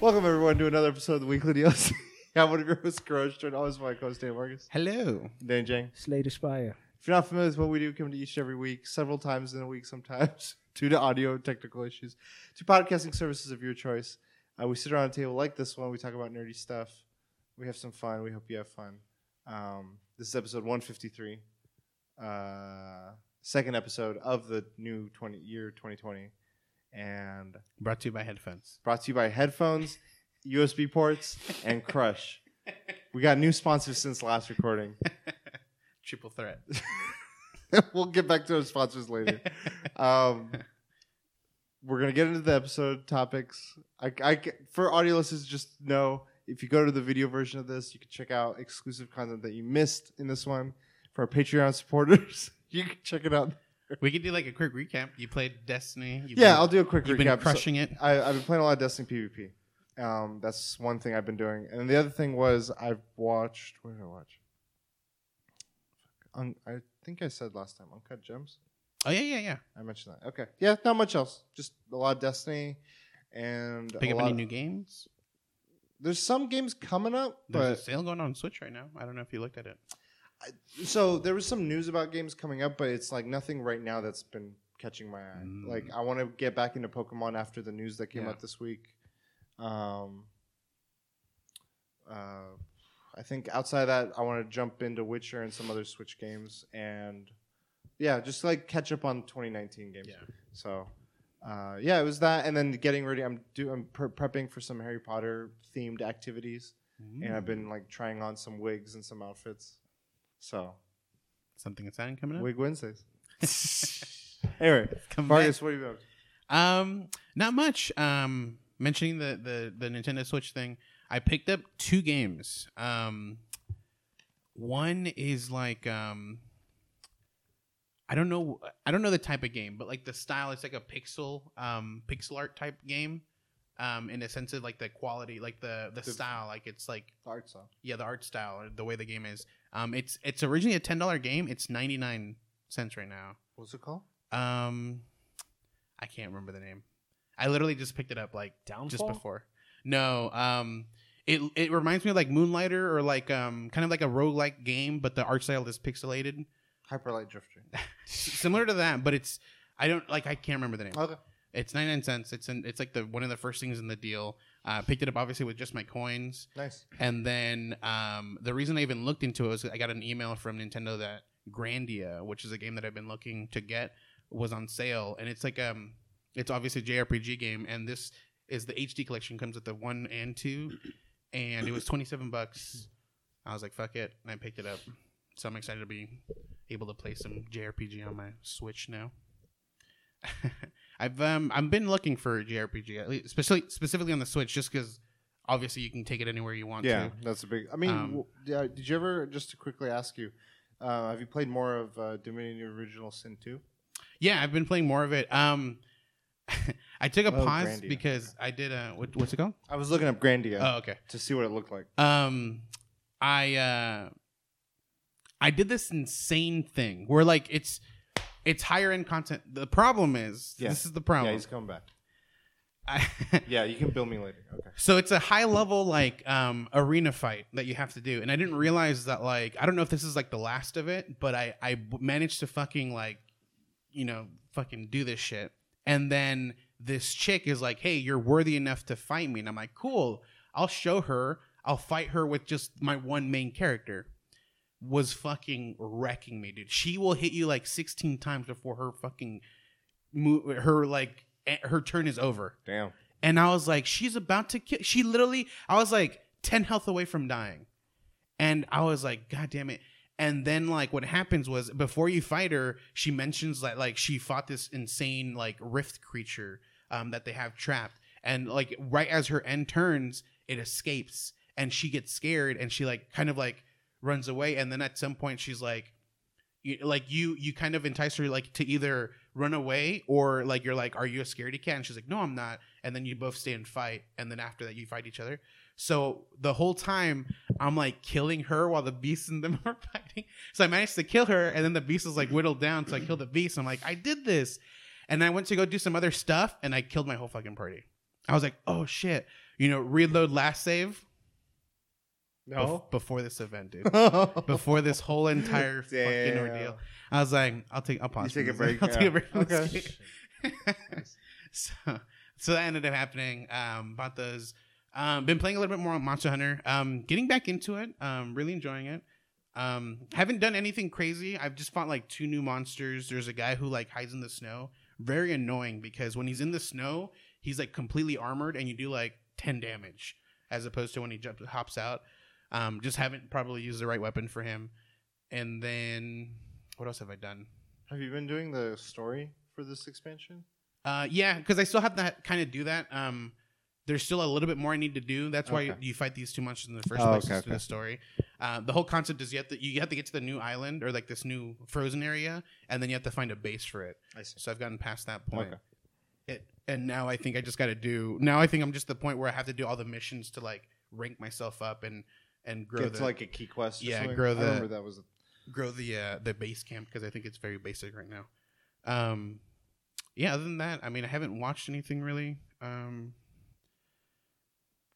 Welcome everyone to another episode of the Weekly DLC. I'm one of your hosts, Garage, joined always by my co-host Dan Marcus, Hello. Dan Jang. Slay the Spire. If you're not familiar with what we do, come to each and every week, several times in a week sometimes, due to audio and technical issues, to podcasting services of your choice. Uh, we sit around a table like this one. We talk about nerdy stuff. We have some fun. We hope you have fun. Um, this is episode 153, uh, second episode of the new 20 year 2020, and Brought to you by headphones. brought to you by headphones, USB ports, and Crush. We got new sponsors since last recording. Triple threat. we'll get back to our sponsors later. Um, we're gonna get into the episode topics. I, I for audio listeners, just know if you go to the video version of this, you can check out exclusive content that you missed in this one. For our Patreon supporters, you can check it out. We could do like a quick recap. You played Destiny. You've yeah, been, I'll do a quick you've recap. been So- crushing it. I, I've been playing a lot of Destiny PvP. Um, that's one thing I've been doing, and the other thing was I've watched. What did I watch? I think I said last time Uncut Gems. Oh yeah, yeah, yeah. I mentioned that. Okay, yeah, not much else. Just a lot of Destiny, and Pick a up lot any of- new games. There's some games coming up, There's but a sale going on Switch right now. I don't know if you looked at it. So there was some news about games coming up, but it's like nothing right now that's been catching my eye. Mm. Like I want to get back into Pokemon after the news that came Yeah. out this week. Um, uh, I think outside of that, I want to jump into Witcher and some other Switch games, and yeah, just like catch up on 2019 games. Yeah. So. Uh, yeah, it was that, and then getting ready. I'm do I'm pre- prepping for some Harry Potter themed activities, and I've been like trying on some wigs and some outfits. So something exciting coming up. Wig Wednesdays. anyway, Come Marcus, what have you been? Um, not much. Um, mentioning the the the Nintendo Switch thing, I picked up two games. Um, one is like um, I don't know, I don't know the type of game, but like the style, it's like a pixel um pixel art type game. Um, in a sense of like the quality, like the the The- style, like it's like The art style. yeah, the art style, or the way the game is. Um, it's it's originally a ten dollar game. It's ninety nine cents right now. What's it called? Um, I can't remember the name. I literally just picked it up like Downfall. just before. No, um, it it reminds me of like Moonlighter or like um kind of like a roguelike game, but the art style is pixelated, Hyperlight Drifter. similar to that. But it's I don't like I can't remember the name. Okay. It's ninety nine cents. It's in it's like the one of the first things in the deal. Uh, picked it up obviously with just my coins. Nice. And then um, the reason I even looked into it was I got an email from Nintendo that Grandia, which is a game that I've been looking to get, was on sale, and it's like um, it's obviously a JRPG game, and this is the HD collection comes with the one and two, and it was twenty seven bucks. I was like, fuck it, and I picked it up. So I'm excited to be able to play some JRPG on my Switch now. I've um I've been looking for a JRPG, at least, especially specifically on the Switch, just because obviously you can take it anywhere you want Yeah, to. that's a big. I mean, Um, w- yeah. Did you ever just to quickly ask you? Uh, have you played more of uh, Divinity Original Sin 2? Yeah, I've been playing more of it. Um, I took a Oh, pause Grandia. because I did a what, what's it called? I was looking up Grandia Oh, okay. to see what it looked like. Um, I uh, I did this insane thing where like it's it's higher end content. The problem is Yeah. this is the problem. Yeah, he's coming back. I, Yeah, you can bill me later. Okay. So it's a high level like um arena fight that you have to do, and I didn't realize that like I don't know if this is like the last of it, but I I b- managed to fucking like you know fucking do this shit, and then this chick is like, hey, you're worthy enough to fight me, and I'm like, cool, I'll show her, I'll fight her with just my one main character. Was fucking wrecking me, dude. She will hit you like 16 times before her fucking move. Her like eh, her turn is over Damn. and I was like, she's about to kill. She literally, I was like ten health away from dying, and I was like, God damn it! And then like what happens was before you fight her, she mentions that like she fought this insane like rift creature um, that they have trapped, and like right as her end turns, it escapes, and she gets scared, and she like kind of like runs away, and then at some point she's like. You, like you, you kind of entice her like to either run away or like you're like, are you a scaredy cat? And she's like, no, I'm not. And then you both stay and fight and then after that you fight each other. So the whole time i'm like killing her while the beast and them are fighting. So i managed to kill her and then the beast is like whittled down so i killed the beast. I'm like i did this. And i went to go do some other stuff and i killed my whole fucking party. I was like oh shit. You know, reload last save No. bef- before this event, dude. before this whole entire fucking ordeal. I was like, I'll take, I'll pause. You take a break, I'll take a break. Okay. so, so that ended up happening. Um, bought those. Um, been playing a little bit more on Monster Hunter. Um, getting back into it. Um, really enjoying it. Um, haven't done anything crazy. I've just fought like two new monsters. There's a guy who like hides in the snow. Very annoying because when he's in the snow, he's like completely armored, and you do like ten damage as opposed to when he jumps hops out. Um, just haven't probably used the right weapon for him. And then what else have I done? Have you been doing the story for this expansion? Uh, yeah, because I still have to kind of do that. Um, there's still a little bit more I need to do. That's why Okay. you fight these two monsters in the first Oh, place okay, okay. the story. Uh, the whole concept is you have to you have to get to the new island or like this new frozen area, and then you have to find a base for it. I see. So I've gotten past that point. Okay. It, and now I think I just got to do. Now I think I'm just the point where I have to do all the missions to like rank myself up and and grow Get the like a key quest. Yeah, something? grow I the- remember that was. A, grow the uh, the base camp because I think it's very basic right now. Um, yeah. Other than that, I mean, I haven't watched anything really. Um,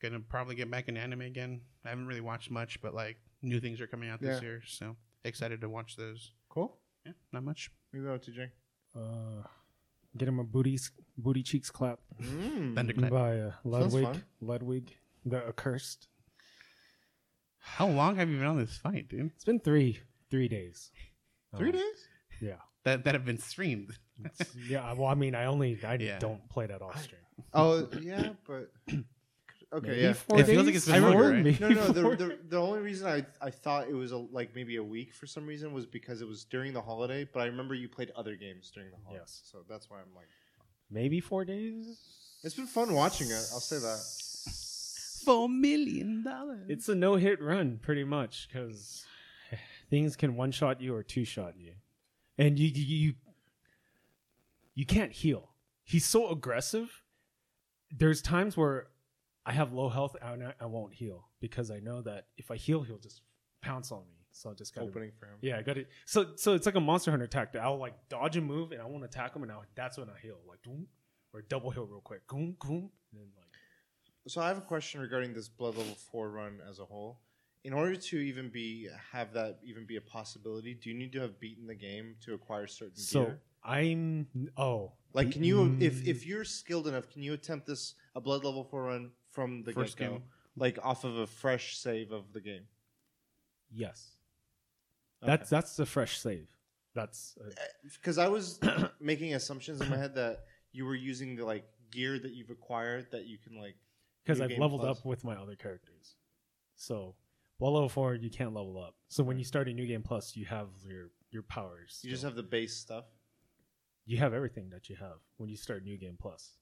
gonna probably get back in anime again. I haven't really watched much, but like new things are coming out this year, so excited to watch those. cool. Yeah, not much. Maybe out TJ. Uh, get him a booties, booty cheeks clap Mm. Thunderclap. by uh, Ludwig. Ludwig, the accursed. How long have you been on this fight, dude? It's been three three days. Three Um, days. Yeah. That that have been streamed. It's- yeah. Well, I mean, I only I Yeah. don't play that off stream. Oh yeah, but okay, Maybe yeah. four It feels like it's been I longer, remember right? No, maybe no. The, four- the, the only reason I, I thought it was a, like maybe a week for some reason was because it was during the holiday. But I remember you played other games during the holiday, Yes. so that's why I'm like, maybe four days. it's been fun watching it. I'll say that. Four million dollars. It's a no hit run, pretty much, because things can one shot you or two shot you, and you you you, you can't heal. He's so aggressive. There's times where I have low health and I, I won't heal because I know that if I heal, he'll just pounce on me. So I just got to Opening for him. Yeah, I got it. So so it's like a monster hunter tactic. I'll like dodge a move and I won't attack him, and now that's when I heal, like boom, or double heal real quick, boom, boom, and then like So I have a question regarding this blood level four run as a whole. In order to even be have that even be a possibility, do you need to have beaten the game to acquire certain gear? so gear? I'm oh Like, can you if Mm. if you're skilled enough, can you attempt this a blood level four run from the First get go, game. like off of a fresh save of the game? yes, that's that's the fresh save. That's uh, because I was making assumptions in my head that you were using the like gear that you've acquired that you can like. Because I've leveled Plus. up with my other characters. So, while level four, you can't level up. So when you start a new game plus, you have your your powers. You just have the base stuff. you have everything that you have when you start new game plus.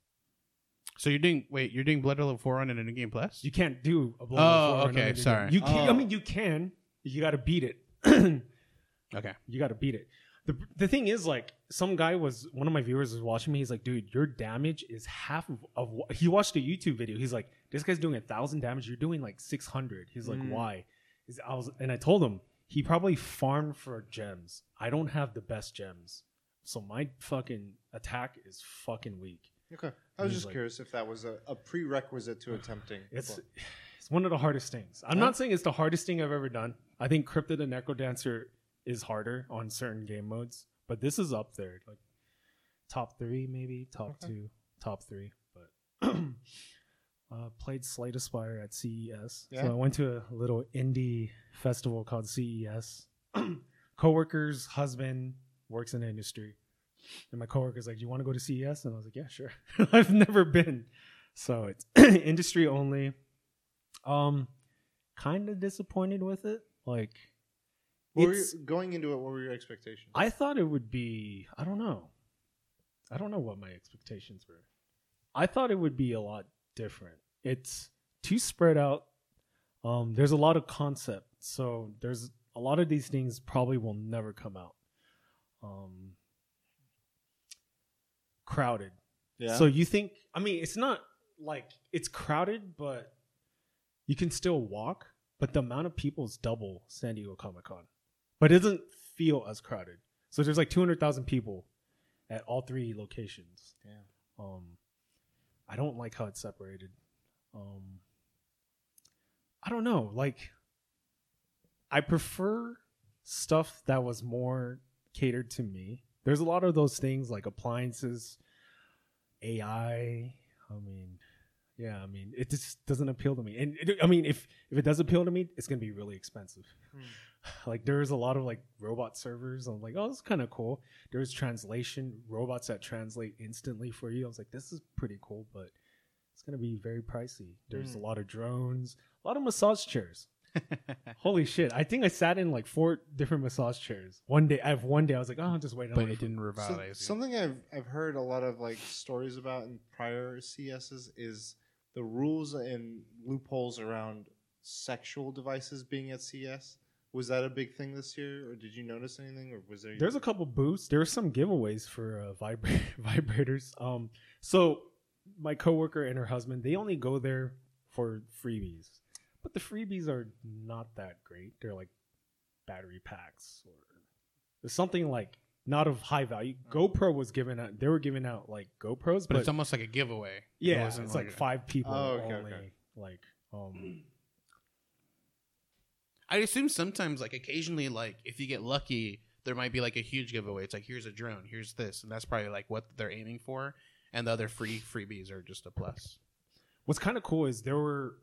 so you're doing wait, you're doing Blood Level Four on in a new game plus? You can't do a blow Oh, level four on okay, another game. sorry. You can. I Oh. mean, you can. You got to beat it. okay. you got to beat it. The, the thing is, like, some guy was one of my viewers was watching me. He's like, dude, your damage is half of, of what he watched a YouTube video. He's like, this guy's doing a thousand damage. You're doing like six hundred. He's like, Mm. why? He's, I was, and I told him he probably farmed for gems. I don't have the best gems, so my fucking attack is fucking weak. Okay, I was He's just like- curious if that was a, a prerequisite to attempting. It's it's one of the hardest things. I'm not saying it's the hardest thing I've ever done. I think Crypt of the NecroDancer is harder on certain game modes, but this is up there, like top three, maybe top Okay. two, top three. But uh, played Slay the Spire at CES, Yeah. so I went to a little indie festival called CES. Coworker's husband works in the industry, and my coworker's like, "Do you want to go to CES?" And I was like, "Yeah, sure." I've never been, so it's industry only. Um, kind of disappointed with it. Like, what were going into it, what were your expectations? I thought it would be. I don't know. I don't know what my expectations were. I thought it would be a lot different. It's too spread out. Um, there's a lot of concept, so there's a lot of these things probably will never come out. Um, crowded. yeah. So you think? I mean, it's not like it's crowded, but you can still walk. But the amount of people is double San Diego Comic Con, but it doesn't feel as crowded. So there's like 200,000 people at all three locations. Damn. Um, I don't like how it's separated. Um, I don't know. Like, I prefer stuff that was more catered to me. There's a lot of those things like appliances, AI. I mean, yeah, I mean, it just doesn't appeal to me. And it, I mean, if if it does appeal to me, it's gonna be really expensive. Hmm. Like there's a lot of like robot servers. I'm like, oh, this is kind of cool. There's translation robots that translate instantly for you. I was like, this is pretty cool, but it's gonna be very pricey. There's Hmm. a lot of drones, a lot of massage chairs. Holy shit! I think I sat in like four different massage chairs one day. I have one day I was like, oh, I'll just wait. on but it didn't So- you. something I've I've heard a lot of like stories about in prior CESs is the rules and loopholes around sexual devices being at CES. Was that a big thing this year, or did you notice anything, or was there? There's a couple booths. There were some giveaways for uh, vibra- vibrators. Um, so my coworker and her husband, they only go there for freebies, but the freebies are not that great. They're like battery packs or something like not of high value. GoPro was giving out. They were giving out like GoPros, but, but, it's almost like a giveaway. It yeah, wasn't it's like, a- five people Oh, okay, only. okay. Like um, I assume sometimes, like occasionally, like if you get lucky, there might be like a huge giveaway. It's like here's a drone, here's this, and that's probably like what they're aiming for. And the other free freebies are just a plus. what's kind of cool is there were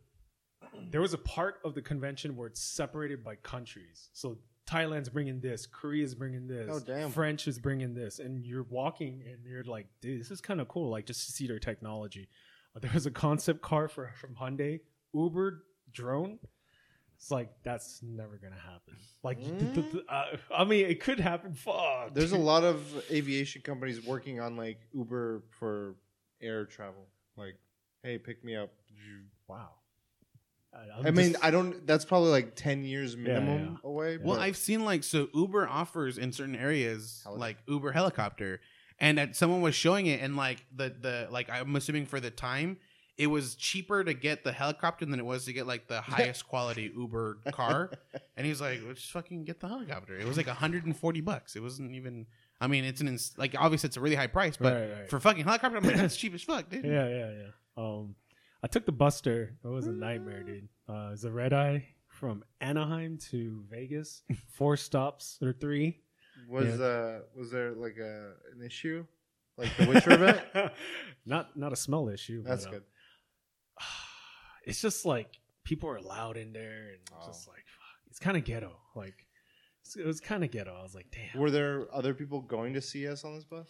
there was a part of the convention where it's separated by countries. So Thailand's bringing this, Korea's bringing this, Oh, damn. French is bringing this, and you're walking and you're like, dude, this is kind of cool. Like just to see their technology. There was a concept car for from Hyundai, Uber drone. It's like that's never gonna happen. Like, th- th- th- uh, I mean, it could happen. Fuck. There's a lot of aviation companies working on like Uber for air travel. Like, hey, pick me up. wow. I mean, I don't. That's probably like ten years minimum yeah. away. Well, but- I've seen like so Uber offers in certain areas Heli- like Uber helicopter, and that someone was showing it, and like the the like I'm assuming for the time, it was cheaper to get the helicopter than it was to get like the highest quality Uber car, and he's like, let's fucking get the helicopter. It was like 140 bucks. It wasn't even. I mean, it's an ins- like obviously it's a really high price, but Right, right. for fucking helicopter, I'm like, that's cheap as fuck, dude. Yeah, yeah, yeah. Um, I took the Buster. It was a nightmare, dude. Uh, it was a red eye from Anaheim to Vegas. Four stops or three. was uh was there like a an issue, like the Witcher event? not not a smell issue. That's but, uh, good. It's just like people are loud in there, and it's just Oh. like fuck. It's kind of ghetto. Like it was kind of ghetto. I was like, damn. Were there other people going to see us on this bus?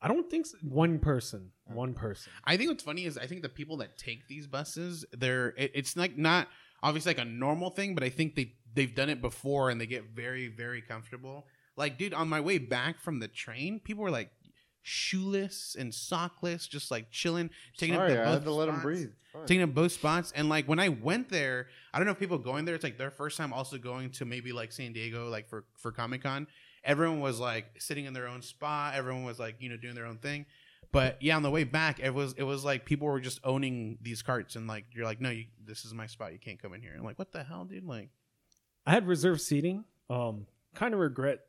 I don't think so. one person. Oh. One person. I think what's funny is I think the people that take these buses, they're it, it's like not obviously like a normal thing, but I think they they've done it before and they get very very comfortable. Like, dude, on my way back from the train, people were like shoeless and sockless, just like chilling, taking Sorry, up the I had both to let him spots. breathe. Fuck. Taking up both spots, and like when I went there, I don't know if people going there. It's like their first time also going to maybe like San Diego, like for for Comic Con. Everyone was like sitting in their own spot. Everyone was like you know doing their own thing. But yeah, on the way back, it was it was like people were just owning these carts, and like you're like, no, you, this is my spot. You can't come in here. I'm like, what the hell, dude? Like, I had reserved seating. Um, kind of regret.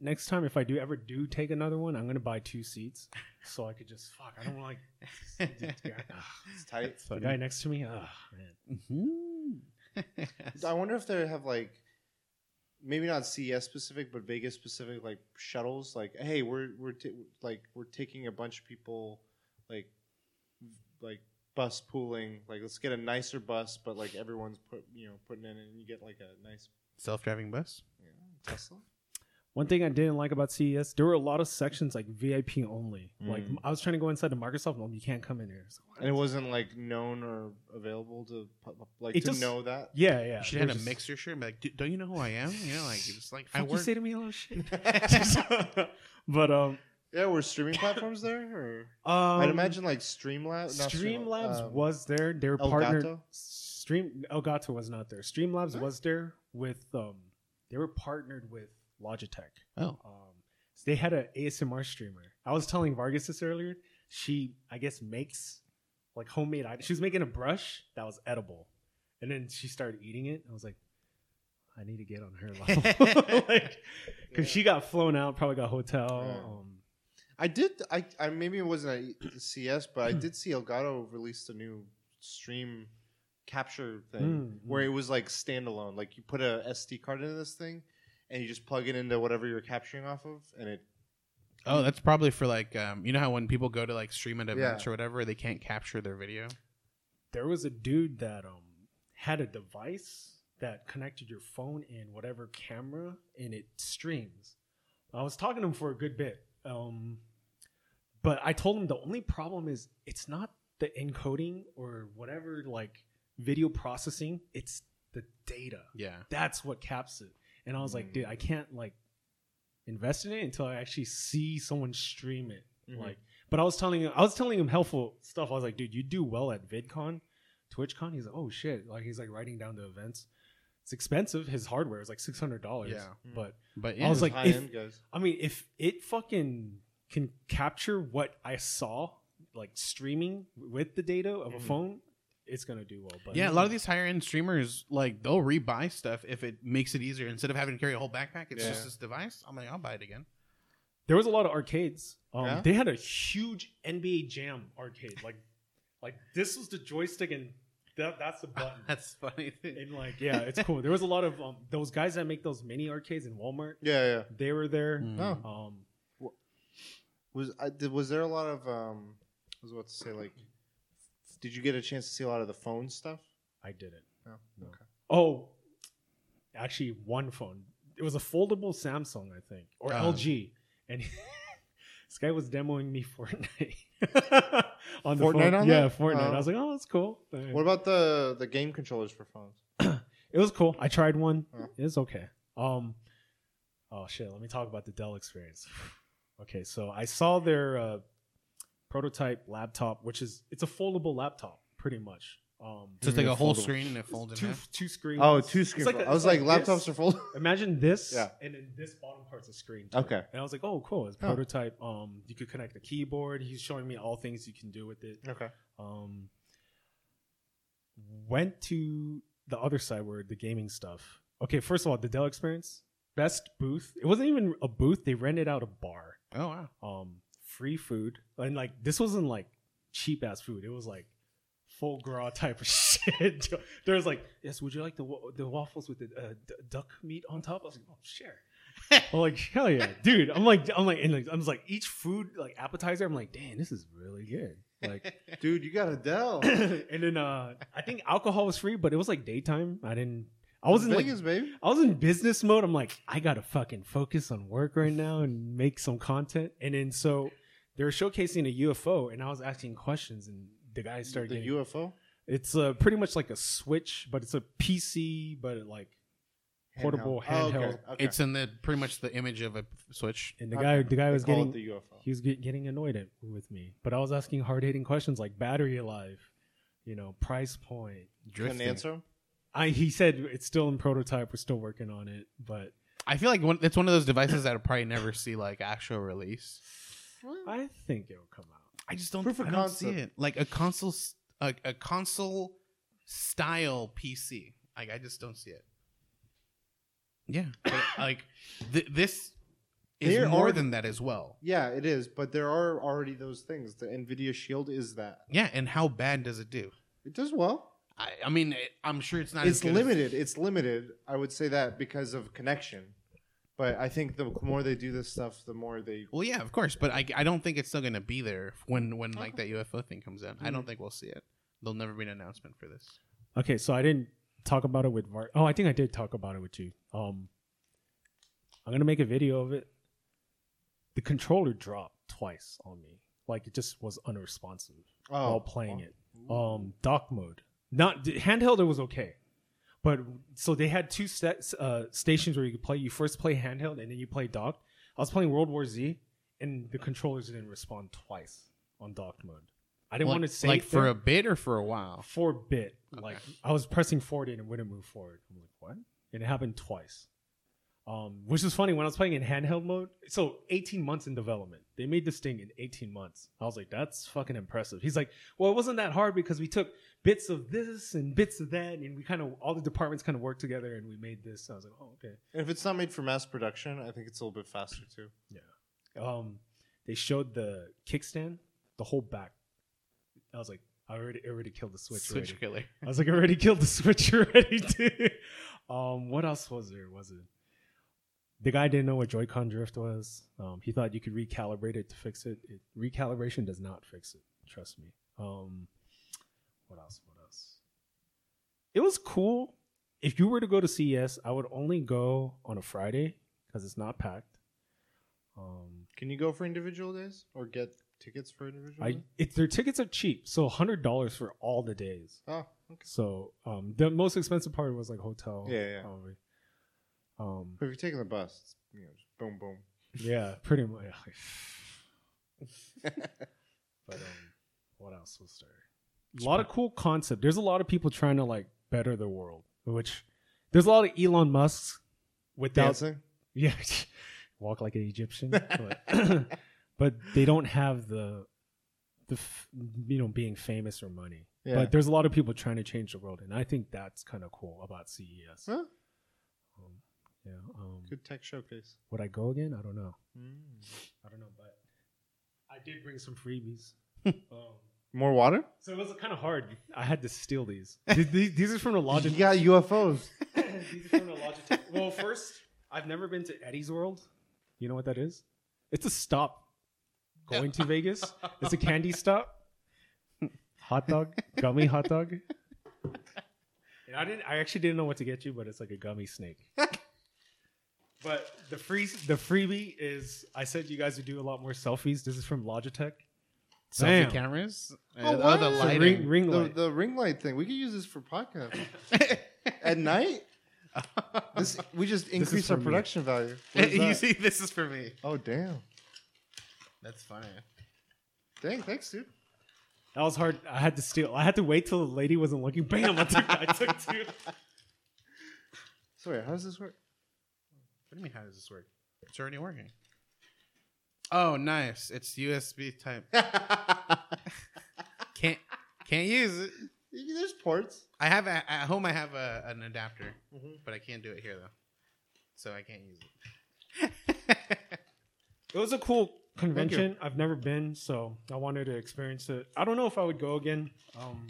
Next time, if I do ever do take another one, I'm gonna buy two seats so I could just fuck. I don't like It's tight. the guy next to me. Ah, man. I wonder if they have like maybe not CES specific, but Vegas specific like shuttles. Like, hey, we're we're t- like we're taking a bunch of people, like like bus pooling. Like, let's get a nicer bus, but like everyone's put you know putting in, and you get like a nice Self-driving bus. you know, Tesla. One thing I didn't like about CES, there were a lot of sections like VIP only. Like Mm. I was trying to go inside the Microsoft, no, you can't come in here. So. And it wasn't like known or available to like It to just- know that. yeah, yeah. You should they're have a just- mixer shirt. And be like, "Dude, don't you know who I am? You know, like just like I Fuck you say to me a little shit. but um, Yeah, were streaming platforms there? Or um I'd imagine like Streamlabs. not Streamlabs um, was there. They were Elgato? partnered. Stream Elgato was not there. Streamlabs Huh? was there with um. They were partnered with Logitech. Oh, Um, so they had an ASMR streamer. I was telling Vargas this earlier. She, I guess, makes like homemade items. She was making a brush that was edible, and then she started eating it. I was like, I need to get on her level, like, because she got flown out, probably got hotel. Yeah. Um, I did. I, I maybe it wasn't a CES, but I did see Elgato released a new stream capture thing Mm, where it was like standalone. Like you put a SD card into this thing, and you just plug it into whatever you're capturing off of, and it. Oh, that's probably for like um, you know how when people go to like stream at events Yeah. or whatever, they can't capture their video. there was a dude that um had a device that connected your phone and whatever camera and it streams. I was talking to him for a good bit. Um but I told him the only problem is it's not the encoding or whatever like video processing, it's the data. Yeah. That's what caps it. And I was like, dude, I can't like invest in it until I actually see someone stream it. Mhm. Like, but I was telling him, I was telling him helpful stuff. I was like, dude, you do well at VidCon, TwitchCon. He's like, oh shit, like he's like writing down the events. It's expensive. His hardware is like six hundred dollars. Yeah. but But I was like, high if- end guys. I mean, if it fucking can capture what I saw, like streaming with the data of a Mhm. phone, it's gonna do well. But yeah, a lot of these higher end streamers like they'll rebuy stuff if it makes it easier instead of having to carry a whole backpack. It's Yeah. just this device. I'm like, I'll buy it again. there was a lot of arcades. Um, Yeah? They had a huge NBA Jam arcade. Like, like this was the joystick and that, that's the button. That's funny. and like, yeah, it's cool. There was a lot of um, those guys that make those mini arcades in Walmart. Yeah, yeah. They were there. Mm. Oh. Um, Was I, did, was there a lot of um? I was about to say like, did you get a chance to see a lot of the phone stuff? I didn't. No. No. Okay. Oh, actually, one phone. It was a foldable Samsung, I think, or Oh. LG, and this guy was demoing me Fortnite on the Fortnite phone. on yeah, that? Fortnite. Oh. I was like, oh, that's cool. What about the the game controllers for phones? It was cool. I tried one. Oh. It was okay. Um, oh shit. Let me talk about the Dell experience. okay, so I saw their uh, prototype laptop, which is it's a foldable laptop, pretty much. Um, So it's like a whole Foldable. screen and it folds in two half. two screens. Oh, two screens. screen. like a- I was like, like laptops this. are full. Imagine this, Yeah. and then this bottom part's a screen. too. Okay. And I was like, oh, cool. It's Oh. prototype. Um, you could connect the keyboard. He's showing me all things you can do with it. Okay. Um, went to the other side where the gaming stuff. Okay, first of all, the Dell experience, best booth. It wasn't even a booth. They rented out a bar. Oh wow. Um, free food, and like this wasn't like cheap ass food. It was like foie gras type of shit. there was like, yes, would you like the wa- the waffles with the uh, d- duck meat on top? I was like, oh, sure. I'm like, hell yeah, dude. I'm like, I'm like, and like, I'm just like, each food like appetizer. I'm like, damn, this is really good. Like, Dude, you got a Dell. and then uh I think alcohol was free, but it was like daytime. I didn't. I wasn't like Vegas, baby. I was in business mode. I'm like, I gotta fucking focus on work right now and make some content. And then so they were showcasing a UFO, and I was asking questions, and the guy started The getting. UFO. it's uh, pretty much like a Switch, but it's a PC, but it like portable Oh, okay, handheld. okay. It's in the pretty much the image of a switch. And the Okay. guy, the guy was getting it the UFO. he was get, getting annoyed at, with me, but I was asking hard hitting questions like battery life, you know, price point. Couldn't answer 'em? I he said it's still in prototype. We're still working on it, but I feel like one, it's one of those devices that will probably never see like actual release. I think it'll come out. I just don't. Proof of I don't see concept. it like a console, s- a, a console style PC. Like I just don't see it. Yeah, but, like th- this is There more are- than that as well. Yeah, it is, but there are already those things. The Nvidia Shield is that. Yeah, and how bad does it do? It does well. I, I mean, it, I'm sure it's not. it's as good as- limited. It's limited. I would say that because of connection. But I think the more they do this stuff, the more they. well, yeah, of course, but I, I don't think it's still gonna be there when when like that UFO thing comes in. I don't think we'll see it. There'll never be an announcement for this. Okay, so I didn't talk about it with Var. Oh, I think I did talk about it with you. Um, I'm gonna make a video of it. The controller dropped twice on me. Like it just was unresponsive Oh, while playing it. Um, dock mode. Not the handheld. It was okay, but so they had two uh, stations where you could play. You first play handheld and then you play docked. I was playing World War Z, and the controllers didn't respond twice on docked mode. I didn't like, want to say like for a bit or for a while. For a bit. Okay. Like I was pressing forward and it wouldn't move forward. I'm like, what? And it happened twice. Um, which is funny when I was playing in handheld mode. So 18 months in development. They made this thing in 18 months. I was like, that's fucking impressive. He's like, well, it wasn't that hard because we took bits of this and bits of that, and we kind of all the departments kind of worked together and we made this. I was like, oh, okay. And if it's not made for mass production, I think it's a little bit faster too. Yeah. Um, they showed the kickstand, the whole back. I was like, I already already killed the switch. Switch already. killer. I was like, I already killed the switch already, dude. Um, what else was there? Was it the guy didn't know what Joy-Con drift was? Um, he thought you could recalibrate it to fix it. it. Recalibration does not fix it. Trust me. Um, what else? What else? It was cool. If you were to go to CES, I would only go on a Friday because it's not packed. Um, Can you go for individual days or get tickets for individual? I days? it, their tickets are cheap, so hundred dollars for all the days. Oh, okay. So um, the most expensive part was like hotel. Yeah, yeah. probably. Um, But if you're taking the bus, it's, you know, just boom, boom. yeah, pretty much. but um, what else was there? A lot of cool concept. There's a lot of people trying to like better the world, which there's a lot of Elon Musk's without Dancing? yeah, walk like an Egyptian, but, but they don't have the the f- you know being famous or money. Yeah. But there's a lot of people trying to change the world, and I think that's kind of cool about CES. Huh? Um, yeah. Um, Good tech showcase. would I go again? I don't know. Mm. I don't know, but I did bring some freebies. um, More water? so it was kind of hard. I had to steal these. these, these, are from the Logitech. You got UFOs. these are from the Logitech. Well, first, I've never been to Eddie's World. You know what that is? It's a stop going to Vegas. It's a candy stop. Hot dog, gummy hot dog. And I didn't. I actually didn't know what to get you, but it's like a gummy snake. but the free, the freebie is. I said you guys would do a lot more selfies. This is from Logitech. Selfie Bam. cameras. Oh, the wow. So lighting. ring, ring the, light. the ring light thing. We could use this for podcast. At night? This, we just increase for our me. production value. You see, this is for me. Oh, damn. That's funny. Dang, thanks, dude. That was hard. I had to steal. I had to wait till the lady wasn't looking. Bam! I took. I took two. So, wait, how does this work? What do you mean? How does this work? It's already working. Oh, nice! It's USB type. Can't can't use it. There's ports. I have a, at home. I have a, an adapter, Mhm. but I can't do it here though, so I can't use it. It was a cool convention. I've never been, so I wanted to experience it. I don't know if I would go again. Um,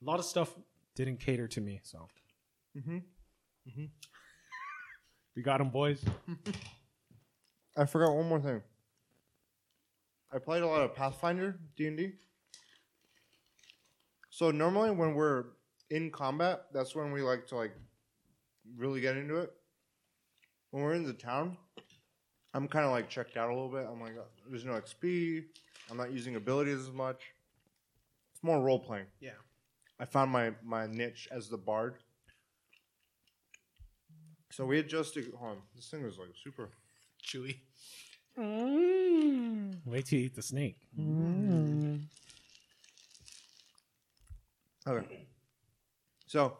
a lot of stuff didn't cater to me, so Mm-hmm. we got them, boys. I forgot one more thing. I played a lot of Pathfinder D and D. So normally when we're in combat, that's when we like to like really get into it. When we're in the town, I'm kind of like checked out a little bit. I'm like, uh, there's no XP. I'm not using abilities as much. It's more role playing. Yeah. I found my my niche as the bard. So we adjusted. Hold on, this thing was like super. Chewy. Mm. Wait till you eat the snake. Mm. Okay. So,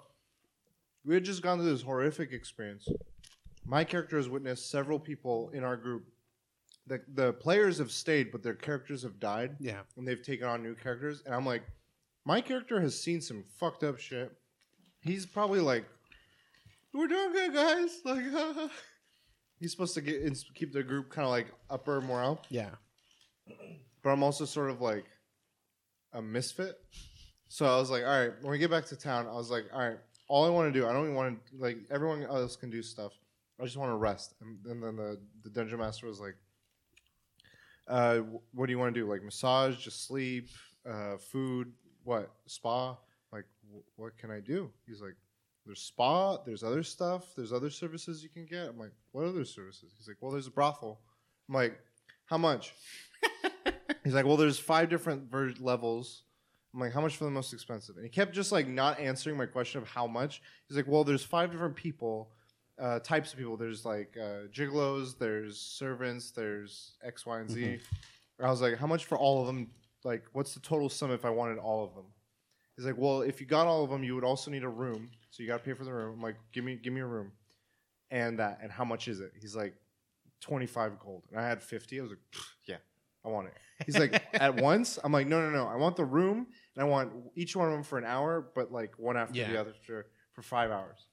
we had just gone through this horrific experience. My character has witnessed several people in our group. The, the players have stayed, but their characters have died, Yeah. and they've taken on new characters. And I'm like, my character has seen some fucked up shit. He's probably like, "We're doing good, guys." Like, he's supposed to get ins- keep the group kind of like upper morale Yeah. but I'm also sort of like a misfit. So I was like, all right, when we get back to town, I was like, all right, all I want to do, I don't even want to like everyone else can do stuff. I just want to rest. And, and then the the dungeon master was like, uh, what do you want to do? Like massage, just sleep, uh, food, what spa? Like, wh- what can I do? He's like, there's spa, there's other stuff, there's other services you can get. I'm like, what other services? He's like, well, there's a brothel. I'm like, how much? He's like, well, there's five different ver- levels. I'm like, how much for the most expensive? And he kept just like not answering my question of how much. He's like, well, there's five different people, uh, types of people. There's like uh, gigolos, there's servants, there's X, Y, and Z. I was like, how much for all of them? Like, what's the total sum if I wanted all of them? He's like, well, if you got all of them, you would also need a room, so you got to pay for the room. I'm like, give me, give me a room, and that, and how much is it? He's like, twenty five gold, and I had fifty. I was like, yeah, I want it. He's like, at once. I'm like, no, no, no. I want the room, and I want each one of them for an hour, but like one after the other for, for five hours.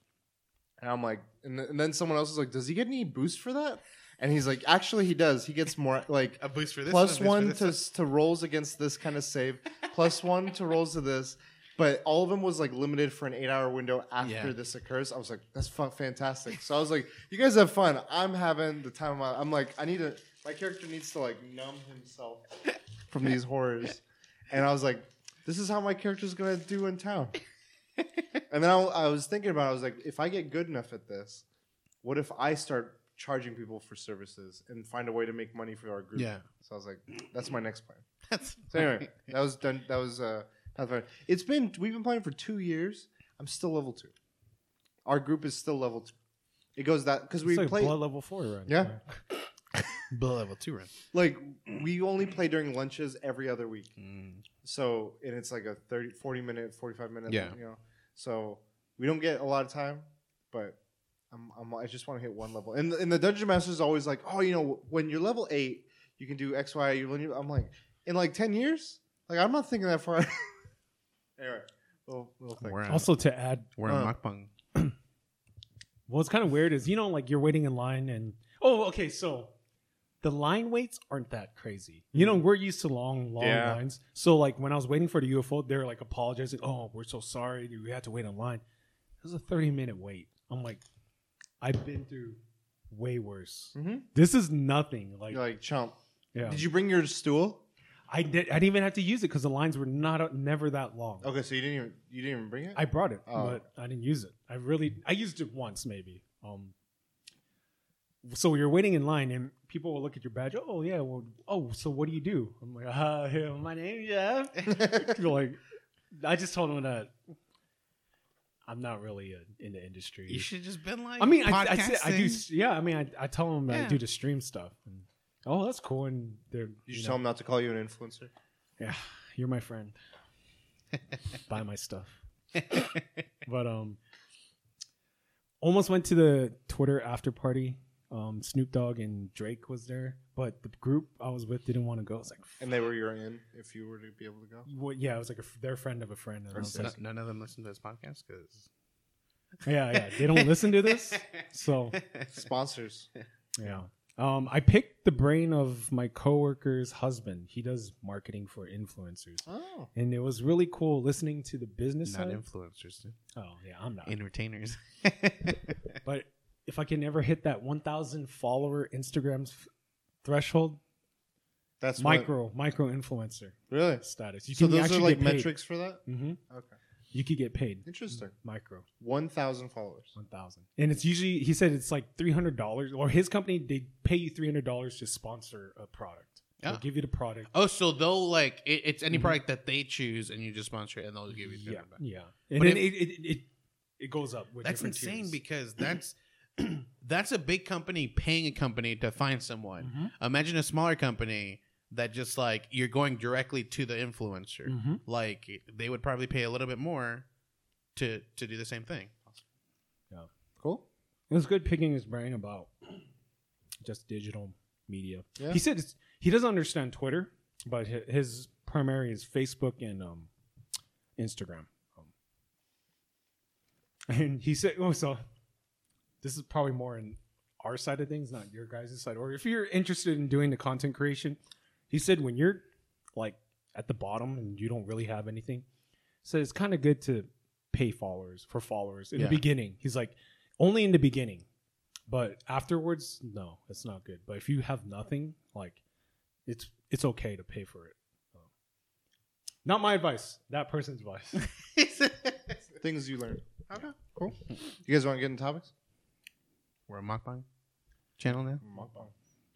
And I'm like, and, th- and then someone else is like, does he get any boost for that? And he's like, actually, he does. He gets more like A boost for this. plus a boost for one this. to to rolls against this kind of save, plus one to rolls to this. But all of them was like limited for an eight hour window after Yeah. this occurs. I was like, that's fu- fantastic. So I was like, you guys have fun. I'm having the time of my. I'm like, I need to. My character needs to like numb himself from these horrors, and I was like, this is how my character's gonna do in town. and then I, I was thinking about. it, I was like, if I get good enough at this, what if I start charging people for services and find a way to make money for our group? Yeah. So I was like, that's my next plan. That's So anyway, that was done. That was uh, Pathfinder. It's been we've been playing for two years. I'm still level two. Our group is still level two. It goes that because we like play blood level four run. Yeah. Bill level two run. like we only play during lunches every other week. Mm. So and it's like a 30, 40 minute, forty five minute. Yeah. You know, so we don't get a lot of time, but. I'm, I'm, I just want to hit one level, and and the dungeon master is always like, oh, you know, when you're level eight, you can do X, Y. You, when you, I'm like, in like ten years, like I'm not thinking that far. anyway, little, little thing. We're on, Also to add, we're Uh. on Mukbang. what's kind of weird is you know like you're waiting in line and oh okay so the line waits aren't that crazy. You know we're used to long long Yeah. lines. So like when I was waiting for the UFO, they're like apologizing. Oh, we're so sorry. We had to wait in line. It was a 30 minute wait. I'm like, I've been through way worse. Mm-hmm. This is nothing. Like, You're like chump. yeah. Did you bring your stool? I did. I didn't even have to use it because the lines were not never that long. Okay, so you didn't even you didn't even bring it. I brought it, Oh. but I didn't use it. I really I used it once maybe. Um so you're waiting in line and people will look at your badge. Oh yeah, well oh so what do you do? I'm like, uh yeah, my name Jeff. You're like I just told them that I'm not really uh, in the industry. You should just been like. I mean, I, I, I do. Yeah, I mean, I, I tell them that I do the stream stuff. And, oh, that's cool. And they're you you should know, tell him not to call you an influencer. yeah, you're my friend. Buy my stuff. but um, almost went to the Twitter after party. Um, Snoop Dogg and Drake was there, but the group I was with didn't want to go. It's like, And they were your in if you were to be able to go. well, yeah, it was like a, their friend of a friend. And I was So like, none of them listen to this podcast because. yeah, yeah, they don't listen to this, so Sponsors. Yeah. Um, I picked the brain of my coworker's husband. He does marketing for influencers, Oh. and it was really cool listening to the business Not side. influencers, dude. oh yeah, I'm not. entertainers. but if I can ever hit that 1,000 follower Instagram f- threshold, That's what- micro micro influencer really. status, you So those are like metrics for that. Mm-hmm. Okay. You could get paid Interesting. micro One thousand followers. 1,000, and it's usually he said it's like three hundred dollars, or his company they pay you three hundred dollars to sponsor a product. They'll Ah. give you the product. oh, so they'll like it, it's any Mhm. product that they choose, and you just sponsor it, and they'll give you. the yeah, back. yeah, and But then if- it, it it it goes up with That's insane tiers. because that's that's a big company paying a company to find someone. Mhm. Imagine a smaller company that just like you're going directly to the influencer. Mhm. Like they would probably pay a little bit more to to do the same thing. Yeah, cool. It was good picking his brain about just digital media. Yeah. He said it's, he doesn't understand Twitter, but his primary is Facebook and um, Instagram. Um, and he said, "Oh, so this is probably more in our side of things, not your guys' side. Or if you're interested in doing the content creation, he said when you're like at the bottom and you don't really have anything, so it's kind of good to pay followers for followers in Yeah. the beginning. He's like, only in the beginning, but afterwards, no, it's not good. But if you have nothing, like, it's it's okay to pay for it. So, Not my advice. That person's advice. Things you learn. Okay. Cool. You guys want to get into topics? We're a mukbang channel now. Mukbang.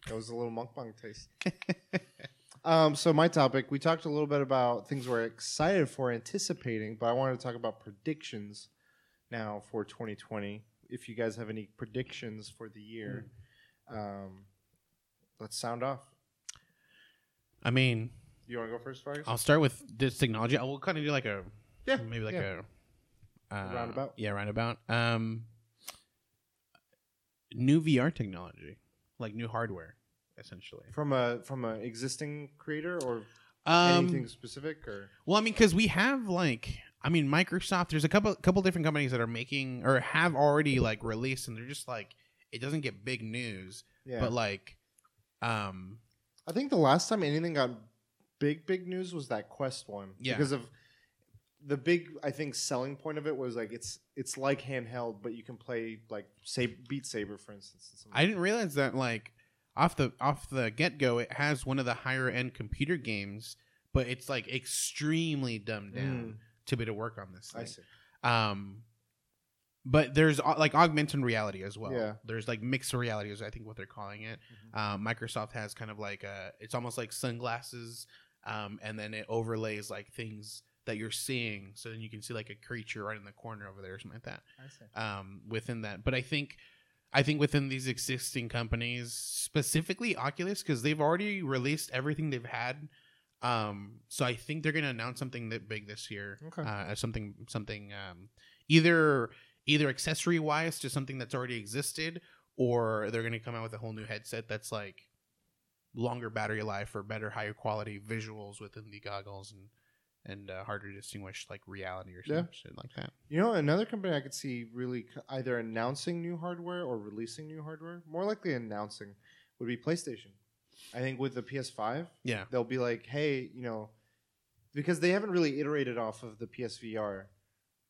That was a little mukbang taste. um, so my topic, we talked a little bit about things we're excited for, anticipating, but I wanted to talk about predictions now for 2020. If you guys have any predictions for the year, um, let's sound off. I mean, You want to go first, Vargas? I'll start with this technology. I will kind of do like a Yeah, maybe like yeah. a uh, roundabout. Yeah, roundabout. Um, new VR technology, like new hardware, essentially. From a from an existing creator or Um, anything specific or Well, I mean, because we have like, I mean, Microsoft. There's a couple couple different companies that are making or have already like released, and they're just like it doesn't get big news. Yeah. But like, um, I think the last time anything got big, big news was that Quest one. Yeah. Because of the big, I think, selling point of it was like it's it's like handheld, but you can play like say Beat Saber, for instance. and. I didn't realize that like off the off the get go, it has one of the higher end computer games, but it's like extremely dumbed down to be to work on this. Mm. I see. Um, but there's like augmented reality as well. Yeah. There's like mixed reality is I think what they're calling it. Mhm. Um, Microsoft has kind of like a it's almost like sunglasses, um, and then it overlays like things that you're seeing, so then you can see like a creature right in the corner over there or something like that I see. um, within that. But I think, I think within these existing companies, specifically Oculus, because they've already released everything they've had. Um, so I think they're gonna announce something that big this year. Okay. Uh, something, something, um, either either accessory wise to something that's already existed, or they're gonna come out with a whole new headset that's like longer battery life or better, higher quality visuals within the goggles and and uh, harder to distinguish like reality or Yeah. some shit like that. You know, another company I could see really c- either announcing new hardware or releasing new hardware. More likely announcing would be PlayStation. I think with the PS5, Yeah. they'll be like, hey, you know, because they haven't really iterated off of the PSVR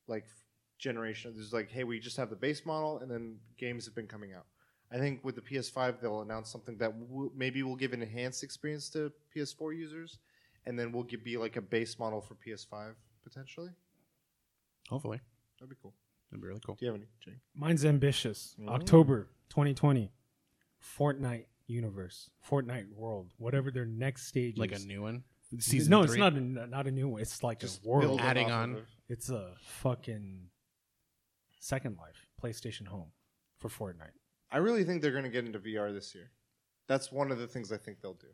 like f- generation. There's like, hey, we just have the base model, and then games have been coming out. I think with the PS5, they'll announce something that w- maybe will give an enhanced experience to PS4 users, and then we'll give, be like a base model for PS5 potentially. Hopefully. That'd be cool. That'd be really cool. Do you have any, Jake? Mine's ambitious. Mm. October 2020. Fortnite universe, Fortnite world, whatever their next stage is. Like a new one. Season no, it's not a not a new one. It's like Just a world. Adding on. of. It's a fucking Second Life PlayStation Home for Fortnite. I really think they're going to get into VR this year. That's one of the things I think they'll do.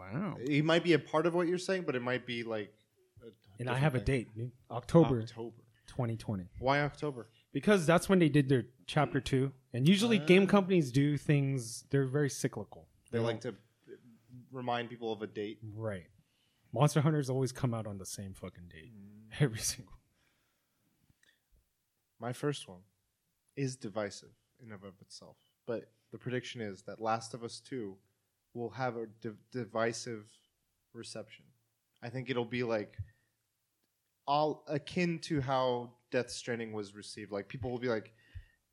Wow. It might be a part of what you're saying, but it might be like. A And I different have a date, dude. October October. 2020. Why October? Because that's when they did their chapter 2. And usually Ah. game companies do things they're very cyclical. They don't- like to remind people of a date. Right. Monster Hunters always come out on the same fucking date. Every single. My first one is divisive in and of itself, but the prediction is that Last of Us Two will have a div- divisive reception. I think it'll be like all akin to how Death Stranding was received. Like people will be like,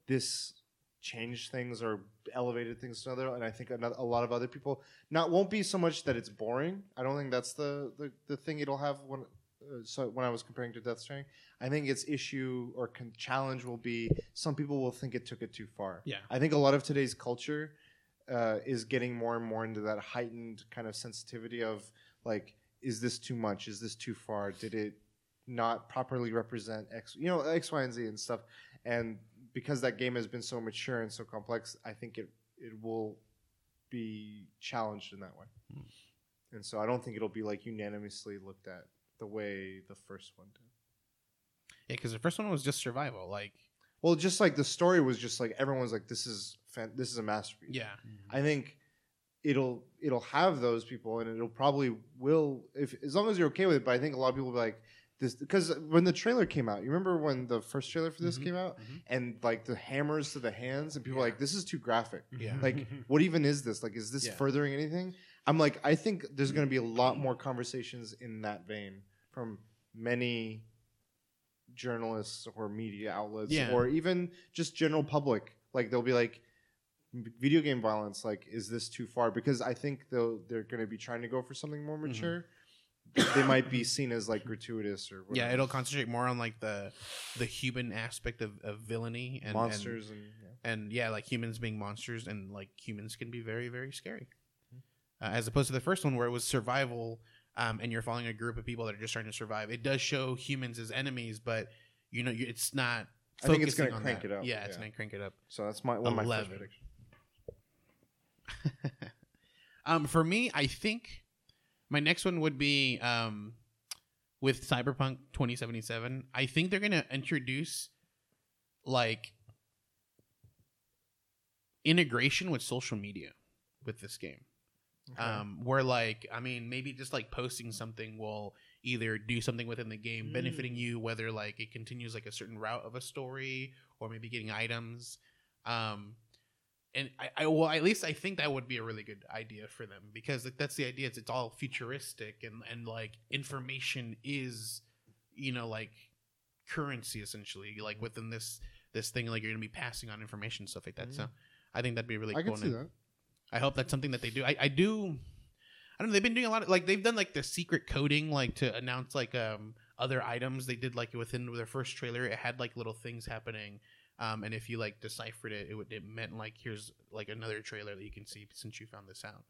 "This changed things or elevated things to another," and I think another, a lot of other people not won't be so much that it's boring. I don't think that's the the, the thing it'll have when. Uh, so when I was comparing to Death Stranding, I think its issue or con- challenge will be some people will think it took it too far. Yeah. I think a lot of today's culture uh, is getting more and more into that heightened kind of sensitivity of like, is this too much? Is this too far? Did it not properly represent X, you know, X, Y, and Z and stuff? And because that game has been so mature and so complex, I think it it will be challenged in that way. Hmm. And so I don't think it'll be like unanimously looked at the way the first one did. Yeah, because the first one was just survival. Like, Well, just like the story was just like everyone's like this is fan- this is a masterpiece. yeah, I think it'll it'll have those people and it'll probably will if as long as you're okay with it. But I think a lot of people will be like this because when the trailer came out, you remember when the first trailer for this Mhm, came out mhm. and like the hammers to the hands and people were Yeah. like this is too graphic. yeah. Like what even is this? Like is this Yeah. furthering anything? I'm like I think there's going to be a lot more conversations in that vein from many journalists or media outlets Yeah. or even just general public like they'll be like "V- video game violence like is this too far because i think they'll they're going to be trying to go for something more Mm-hmm. mature they might be seen as like gratuitous or yeah, it'll concentrate more on like the the human aspect of, of villainy and monsters and, yeah. and, and yeah, like humans being monsters and like humans can be very very scary, uh, as opposed to the first one where it was survival. Um, and you're following a group of people that are just trying to survive. It does show humans as enemies, but you know, you, it's not. I think it's gonna crank that. it up, Yeah, it's yeah. gonna crank it up. so that's my one of my first predictions um, for me, I think my next one would be um, with Cyberpunk 2077. I think they're gonna introduce like integration with social media with this game. Okay. Um, where like I mean, maybe just like posting something will either do something within the game benefiting Mm. you, whether like it continues like a certain route of a story or maybe getting items. Um, and I, I well at least I think that would be a really good idea for them because like, that's the idea. It's, it's all futuristic and and like information is you know like currency essentially like within this this thing like you're gonna be passing on information stuff like that. So I think that'd be really I cool. can see that. I hope that's something that they do. I, I do. I don't know. They've been doing a lot of like they've done like the secret coding like to announce like um other items. They did like within their first trailer. It had like little things happening. Um, and if you like deciphered it, it would it meant like here's like another trailer that you can see since you found this out.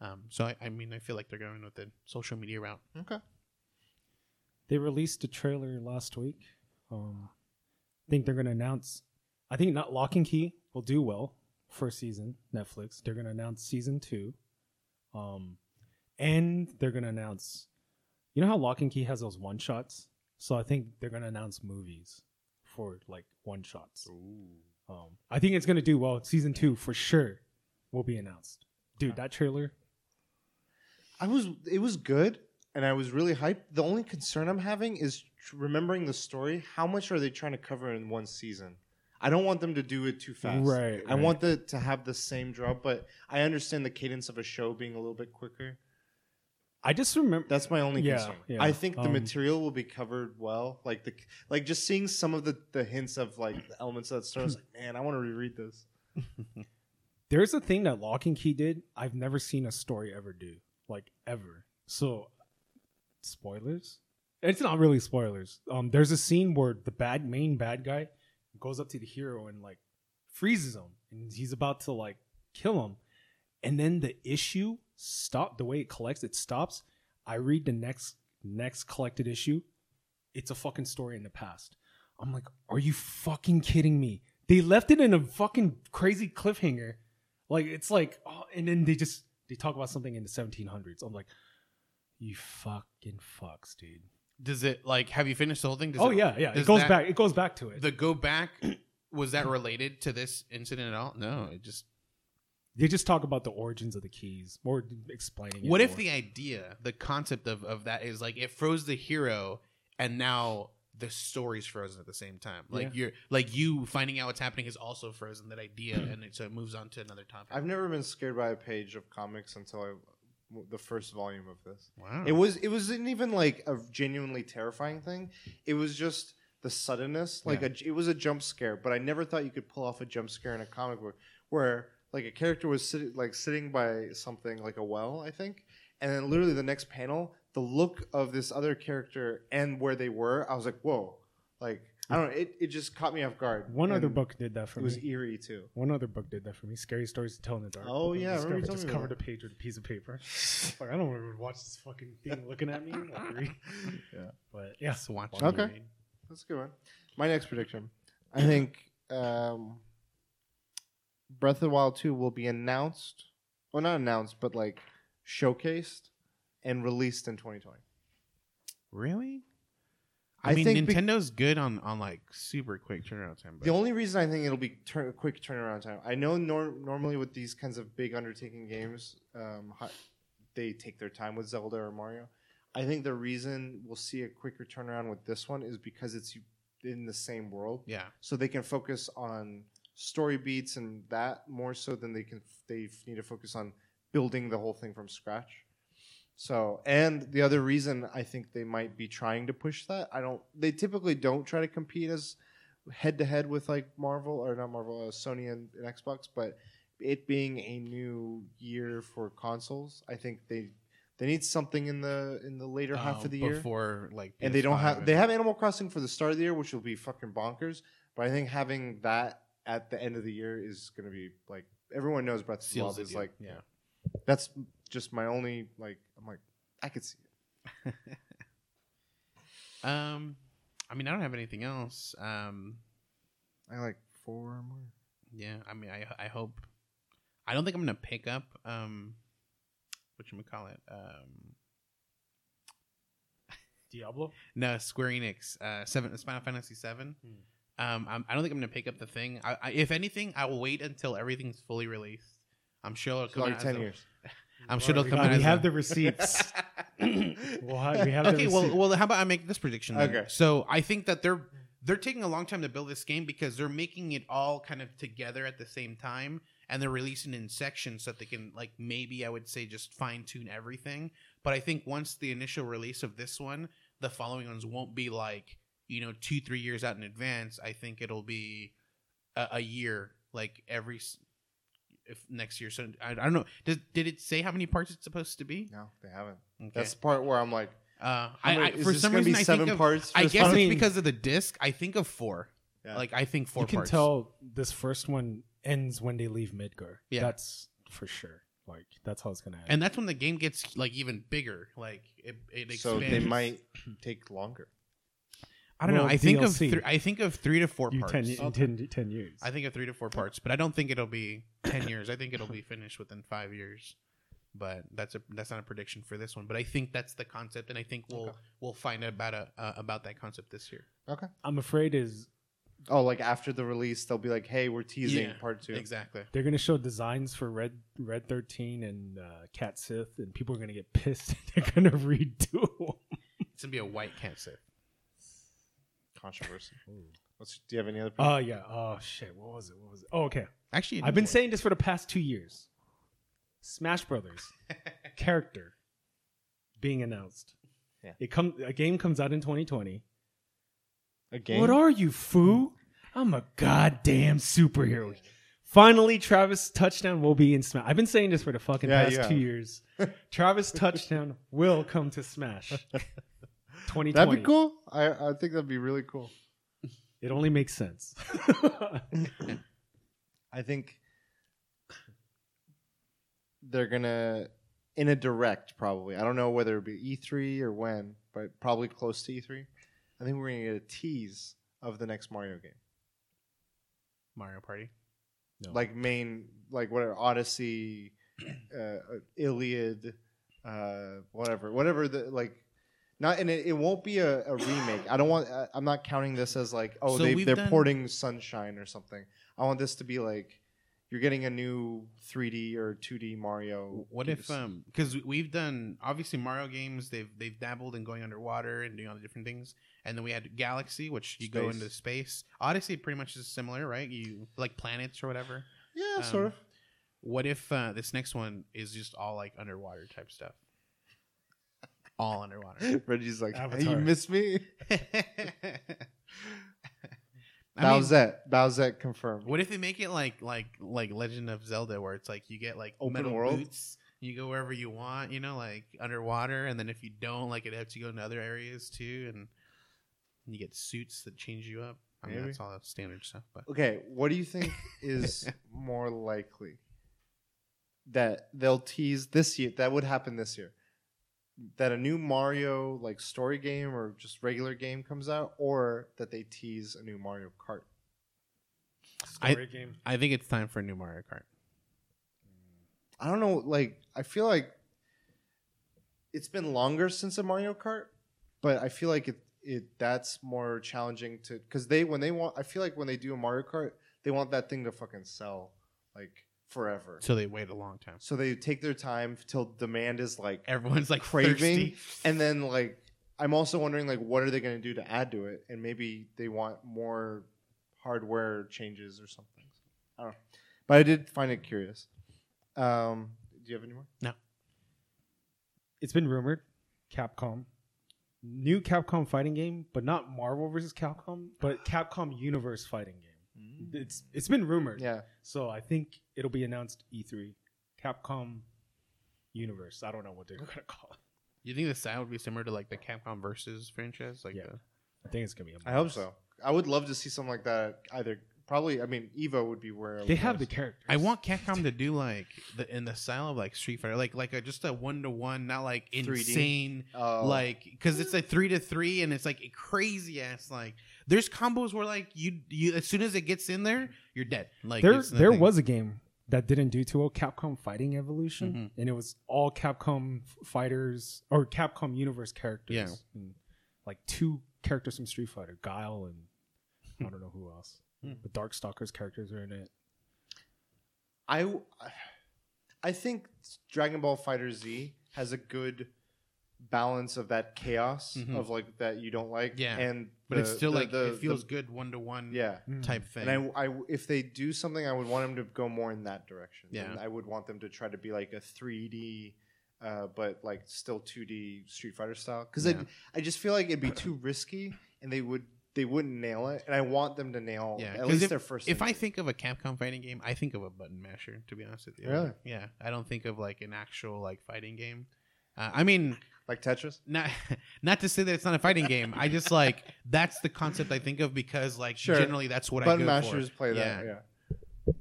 Um, so I, I mean I feel like they're going with the social media route. Okay. They released a trailer last week. Um, I think they're going to announce. I think not Locke and Key will do well first season Netflix. They're going to announce season two, um, and they're going to announce. You know how Locke and Key has those one shots, so I think they're going to announce movies for like one shots. Um, I think it's going to do well. Season two for sure will be announced. Dude, that trailer. I was it was good and I was really hyped. The only concern I'm having is tr- remembering the story. How much are they trying to cover in one season? I don't want them to do it too fast. Right, I right. want the to have the same drop, but I understand the cadence of a show being a little bit quicker. I just remember. That's my only Yeah, concern. yeah. I think the Um, material will be covered well. Like the like just seeing some of the the hints of like the elements of that story. I was like, man, I want to reread this. There's a thing that Locke and Key did. I've never seen a story ever do, like ever. So, spoilers. It's not really spoilers. Um, there's a scene where the bad main bad guy goes up to the hero and like freezes him, and he's about to like kill him, and then the issue stop the way it collects. It stops. I read the next next collected issue. It's a fucking story in the past. I'm like, are you fucking kidding me? They left it in a fucking crazy cliffhanger. Like it's like, oh, and then they just they talk about something in the 1700s. I'm like, you fucking fucks, dude. Does it like have you finished the whole thing? Does oh it, yeah, yeah. It goes that- back. It goes back to it. The go back was that related to this incident at all? No, it just they just talk about the origins of the keys, more explaining. it What if more. the idea, the concept of, of that is like it froze the hero and now the story's frozen at the same time? Like Yeah. you're like you finding out what's happening is also frozen that idea and it, so it moves on to another topic. I've never been scared by a page of comics until I the first volume of this. wow. It was it wasn't even like a genuinely terrifying thing. It was just the suddenness. Like Yeah. a, it was a jump scare, but I never thought you could pull off a jump scare in a comic book where like a character was sitting like sitting by something like a well, I think, and then literally the next panel, the look of this other character and where they were, I was like, whoa, like I don't know, it, it just caught me off guard. one other book did that for me. It was me? eerie too. One other book did that for me. Scary stories to tell in the dark. Oh, yeah, I remember you just me covered a page with a piece of paper. like I don't want to watch this fucking thing looking at me. Yeah. But yeah, Just watch Okay. That's a good one. My next prediction. I think um, Breath of the Wild 2 will be announced. Well, not announced, but like showcased and released in 2020. Really? I, I mean, think Nintendo's good on on like super quick turnaround time. But The only reason I think it'll be a quick turnaround time, I know nor- normally with these kinds of big undertaking games, um, hi- they take their time with Zelda or Mario. I think the reason we'll see a quicker turnaround with this one is because it's in the same world. yeah, so they can focus on story beats and that more so than they can they need to focus on building the whole thing from scratch so and the other reason i think they might be trying to push that i don't they typically don't try to compete as head to head with like marvel or not marvel uh, sony and, and xbox but it being a new year for consoles i think they they need something in the in the later half Um, of the year before like and they don't have they have Animal Crossing for the start of the year, which will be fucking bonkers. But I think having that at the end of the year is going to be like everyone knows Breath of the seals Wild the is deal. like yeah. that's just my only like I'm like I could see it. Um, I mean, I don't have anything else. Um, I like four more. yeah, I mean, I I hope. I don't think I'm gonna pick up um, what you call it. Um, Diablo. no, Square Enix, uh, seven, Final Fantasy Seven. Hmm. Um, I'm, I don't think I'm gonna pick up the thing. I, I, if anything, I will wait until everything's fully released. I'm sure it'll come like out as ten a- years. I'm sure it'll come got- out we as have a- the receipts. we'll have, we have the okay, well, receipt. well, how about I make this prediction? Then? Okay. So I think that they're they're taking a long time to build this game because they're making it all kind of together at the same time, and they're releasing in sections so that they can like maybe I would say just fine tune everything. But I think once the initial release of this one, the following ones won't be like you know two three years out in advance. I think it'll be a, a year, like every if next year. So I, I don't know. Did did it say how many parts it's supposed to be? No, they haven't. Okay. That's the part where I'm like, uh, I, many- I, is for this some reason be I seven think of, parts. I guess fun? it's mean- because of the disc. I think of four. Yeah. Like I think four you can parts. tell this first one ends when they leave Midgar. Yeah. That's for sure. Like that's how it's gonna end. and that's when the game gets like even bigger. Like it, it so they might take longer. I don't know. Well, I think of DLC. three, I think of three to four you parts. ten, in 10, 10 years. I think of three to four parts, but I don't think it'll be ten years. I think it'll be finished within five years. But that's a that's not a prediction for this one. But I think that's the concept, and I think we'll Okay. we'll find out about a, uh, about that concept this year. Okay. I'm afraid is Oh, like after the release, they'll be like, "Hey, we're teasing Yeah, part two. Exactly. they're gonna show designs for Red Red Thirteen and uh, Cat Sith, and people are gonna get pissed. they're gonna redo. 'em. It's gonna be a white cat Sith. Controversy. What's, do you have any other? Oh yeah. Oh shit. What was it? What was it? Oh okay. Actually, I've been saying this for the past two years. Smash Brothers character being announced. Yeah. It come a game comes out in 2020. a game? What are you, foo? I'm a goddamn superhero. Finally, Travis Touchdown will be in Smash. I've been saying this for the fucking Yeah, past you two years. Travis Touchdown will come to Smash. 2020. That'd be cool. I I think that'd be really cool. It only makes sense. I think they're gonna in a direct probably. I don't know whether it be E3 or when, but probably close to E3. I think we're gonna get a tease of the next Mario game, Mario Party. No. like main, like whatever Odyssey, uh, Iliad, uh, whatever, whatever the like. Not and it, it won't be a, a remake. I don't want. I- I'm not counting this as like oh So they we've they're done- porting Sunshine or something. I want this to be like you're getting a new 3D or 2D Mario. What if um because we've done obviously Mario games they've they've dabbled in going underwater and doing all the different things and then we had Galaxy which you go Space. into space Odyssey pretty much is similar right you like planets or whatever Yeah, sort um, of. what if uh, this next one is just all like underwater type stuff all underwater Reggie's like, hey, Avatar. you miss me? I mean, Bowsette. Bowsette confirmed. what if they make it like like like Legend of Zelda where it's like you get like Open metal world? boots you go wherever you want you know like underwater and then if you don't like it helps you go into other areas too and you get suits that change you up I mean Maybe. that's all standard stuff but Okay, what do you think is more likely? That they'll tease this year. That would happen this year. That a new Mario like story game or just regular game comes out, or that they tease a new Mario Kart. I- Story game. I think it's time for a new Mario Kart I don't know. Like, I feel like it's been longer since a Mario Kart, but I feel like it it that's more challenging to because they when they want. I feel like when they do a Mario Kart, they want that thing to fucking sell like forever. so they wait a long time So they take their time till demand is like, everyone's like Craving, thirsty. and then like I'm also wondering like what are they going to do to add to it, and maybe they want more hardware changes or something. I don't know, but I did find it curious. Um, do you have any more? No. It's been rumored. Capcom. New Capcom fighting game, but not Marvel versus Capcom, but Capcom Universe fighting game. It's it's been rumored. Yeah, So I think it'll be announced E3. Capcom Universe. I don't know what they're gonna call it. you think the style would be similar to like the Capcom versus franchise like Yeah. the, I think it's gonna be. I hope so. I would love to see something like that. Either probably, I mean, Evo would be where They would have the go. characters. I want Capcom to do like the in the style of like Street Fighter, like like a, just a one to one, not like 3D? insane, Oh. like because it's a three to three and it's like a crazy ass like. There's combos where like you you as soon as it gets in there, you're dead. Like there there was a game that didn't do too well, Capcom Fighting Evolution, Mhm. and it was all Capcom fighters or Capcom Universe characters. Yeah. And, like two characters from Street Fighter, Guile and I don't know who else. Hmm. The Darkstalkers characters are in it. I I think Dragon Ball Fighter Z has a good balance of that chaos Mhm. of like that you don't like. Yeah. and but it's still the- like the- it feels the- good one to one yeah. type thing. And I, I, if they do something, I would want them to go more in that direction. Yeah. And I would want them to try to be like a 3D, uh, but like still 2D Street Fighter style. Because Yeah. I just feel like it'd be too risky, and they would they wouldn't nail it. And I want them to nail Yeah, at least if- their first. if I think of a Capcom fighting game, I think of a button masher. To be honest with you, Really? Yeah, I don't think of like an actual like fighting game. Uh, I mean, like Tetris, not not to say that it's not a fighting game. I just like that's the concept I think of because like Sure. generally that's what button I go mashers for. play that.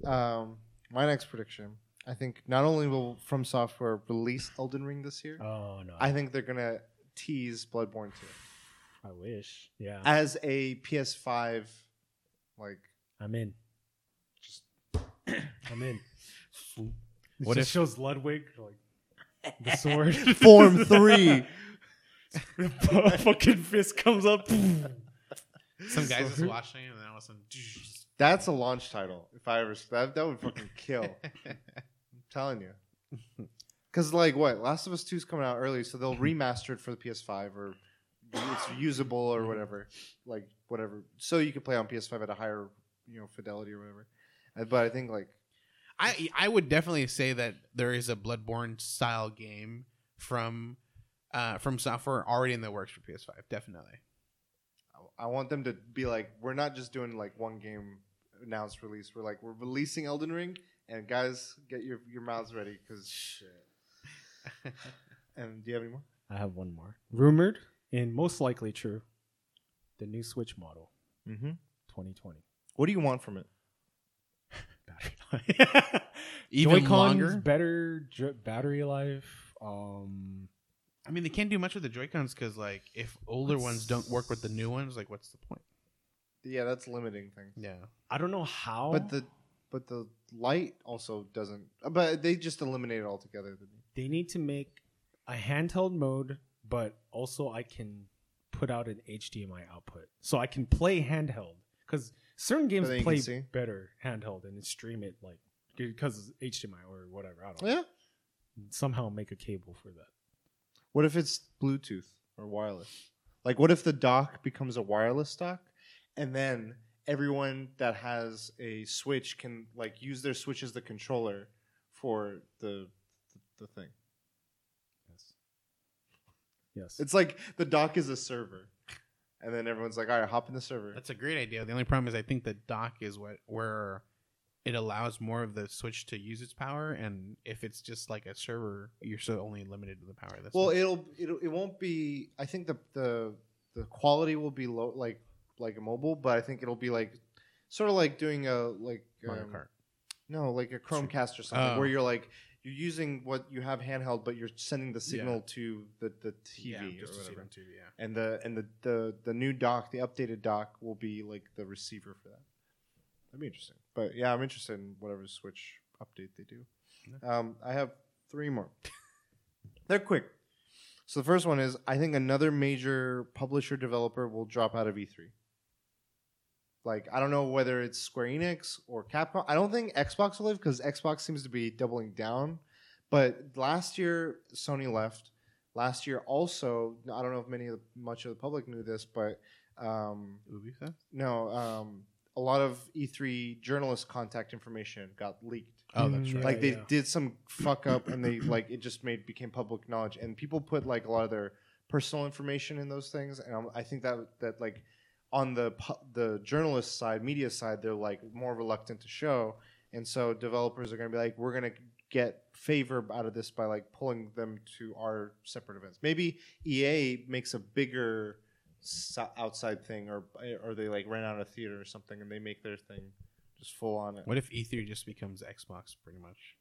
Yeah. Um, my next prediction. I think not only will From Software release Elden Ring this year, Oh no, I think they're gonna tease Bloodborne 2 I wish. Yeah, as a PS5 like I'm in. just I'm in. What what it if- shows Ludwig like the sword Form 3. fucking fist comes up. Some guys just Sword. watching and then all of a sudden. That's a launch title. If I ever that that would fucking kill. I'm telling you. Cuz like what? Last of Us 2 is coming out early, so they'll remaster it for the PS5 or it's usable or whatever. Like whatever. So you can play on PS5 at a higher, you know, fidelity or whatever. Uh, But I think like I I would definitely say that there is a Bloodborne style game from uh From Software already in the works for PS5. Definitely. I want them to be like, we're not just doing like one game announced release. We're like, we're releasing Elden Ring, and guys, get your your mouths ready because. Shit. and do you have any more? I have one more. Rumored and most likely true. The new Switch model, Mm-hmm. 2020. What do you want from it? Battery life. Even Joy-Cons, longer. better j- battery life. Um, I mean, they can't do much with the Joy Cons because, like, if older What's- ones don't work with the new ones, like, what's the point? Yeah, that's limiting things. Yeah. I don't know how. But the but the light also doesn't. But they just eliminate it altogether. they need to make a handheld mode, but also I can put out an HDMI output, so I can play handheld. Because certain games then you can play see. better handheld and stream it like because HDMI or whatever. I don't know. Yeah. Somehow make a cable for that. What if it's Bluetooth or wireless? Like, what if the dock becomes a wireless dock, and then everyone that has a Switch can like use their Switch as the controller for the the, the thing. Yes. Yes. It's like the dock is a server, and then everyone's like, "All right, hop in the server." That's a great idea. The only problem is I think the dock is what where it allows more of the Switch to use its power, and if it's just like a server, you're still only limited to the power. That's well, not- it'll it'll it won't be. I think the the the quality will be low, like like a mobile, but I think it'll be like sort of like doing a like Mario um, Kart. No, like a Chromecast or something, Oh. where you're like you're using what you have handheld, but you're sending the signal to the, the TV Yeah, or whatever. TV, yeah. And the and the, the the new dock, the updated dock, will be like the receiver for that. That'd be interesting. But yeah, I'm interested in whatever Switch update they do. Um, I have three more. They're quick. So the first one is I think another major publisher developer will drop out of E E3. Like I don't know whether it's Square Enix or Capcom. I don't think Xbox will live because Xbox seems to be doubling down. But last year Sony left. Last year also, I don't know if many of the, much of the public knew this, but um, Ubisoft? no, um, a lot of E3 journalist contact information got leaked Oh, that's right. yeah. like they did some fuck up and they like it just made became public knowledge and people put like a lot of their personal information in those things and I'm, i think that that like on the the journalist side media side they're like more reluctant to show. And so developers are going to be like we're going to get favor out of this by like pulling them to our separate events. Maybe ea makes a bigger so- outside thing or or they like rent out a theater or something and they make their thing just full on it. What if E3 just becomes Xbox, pretty much?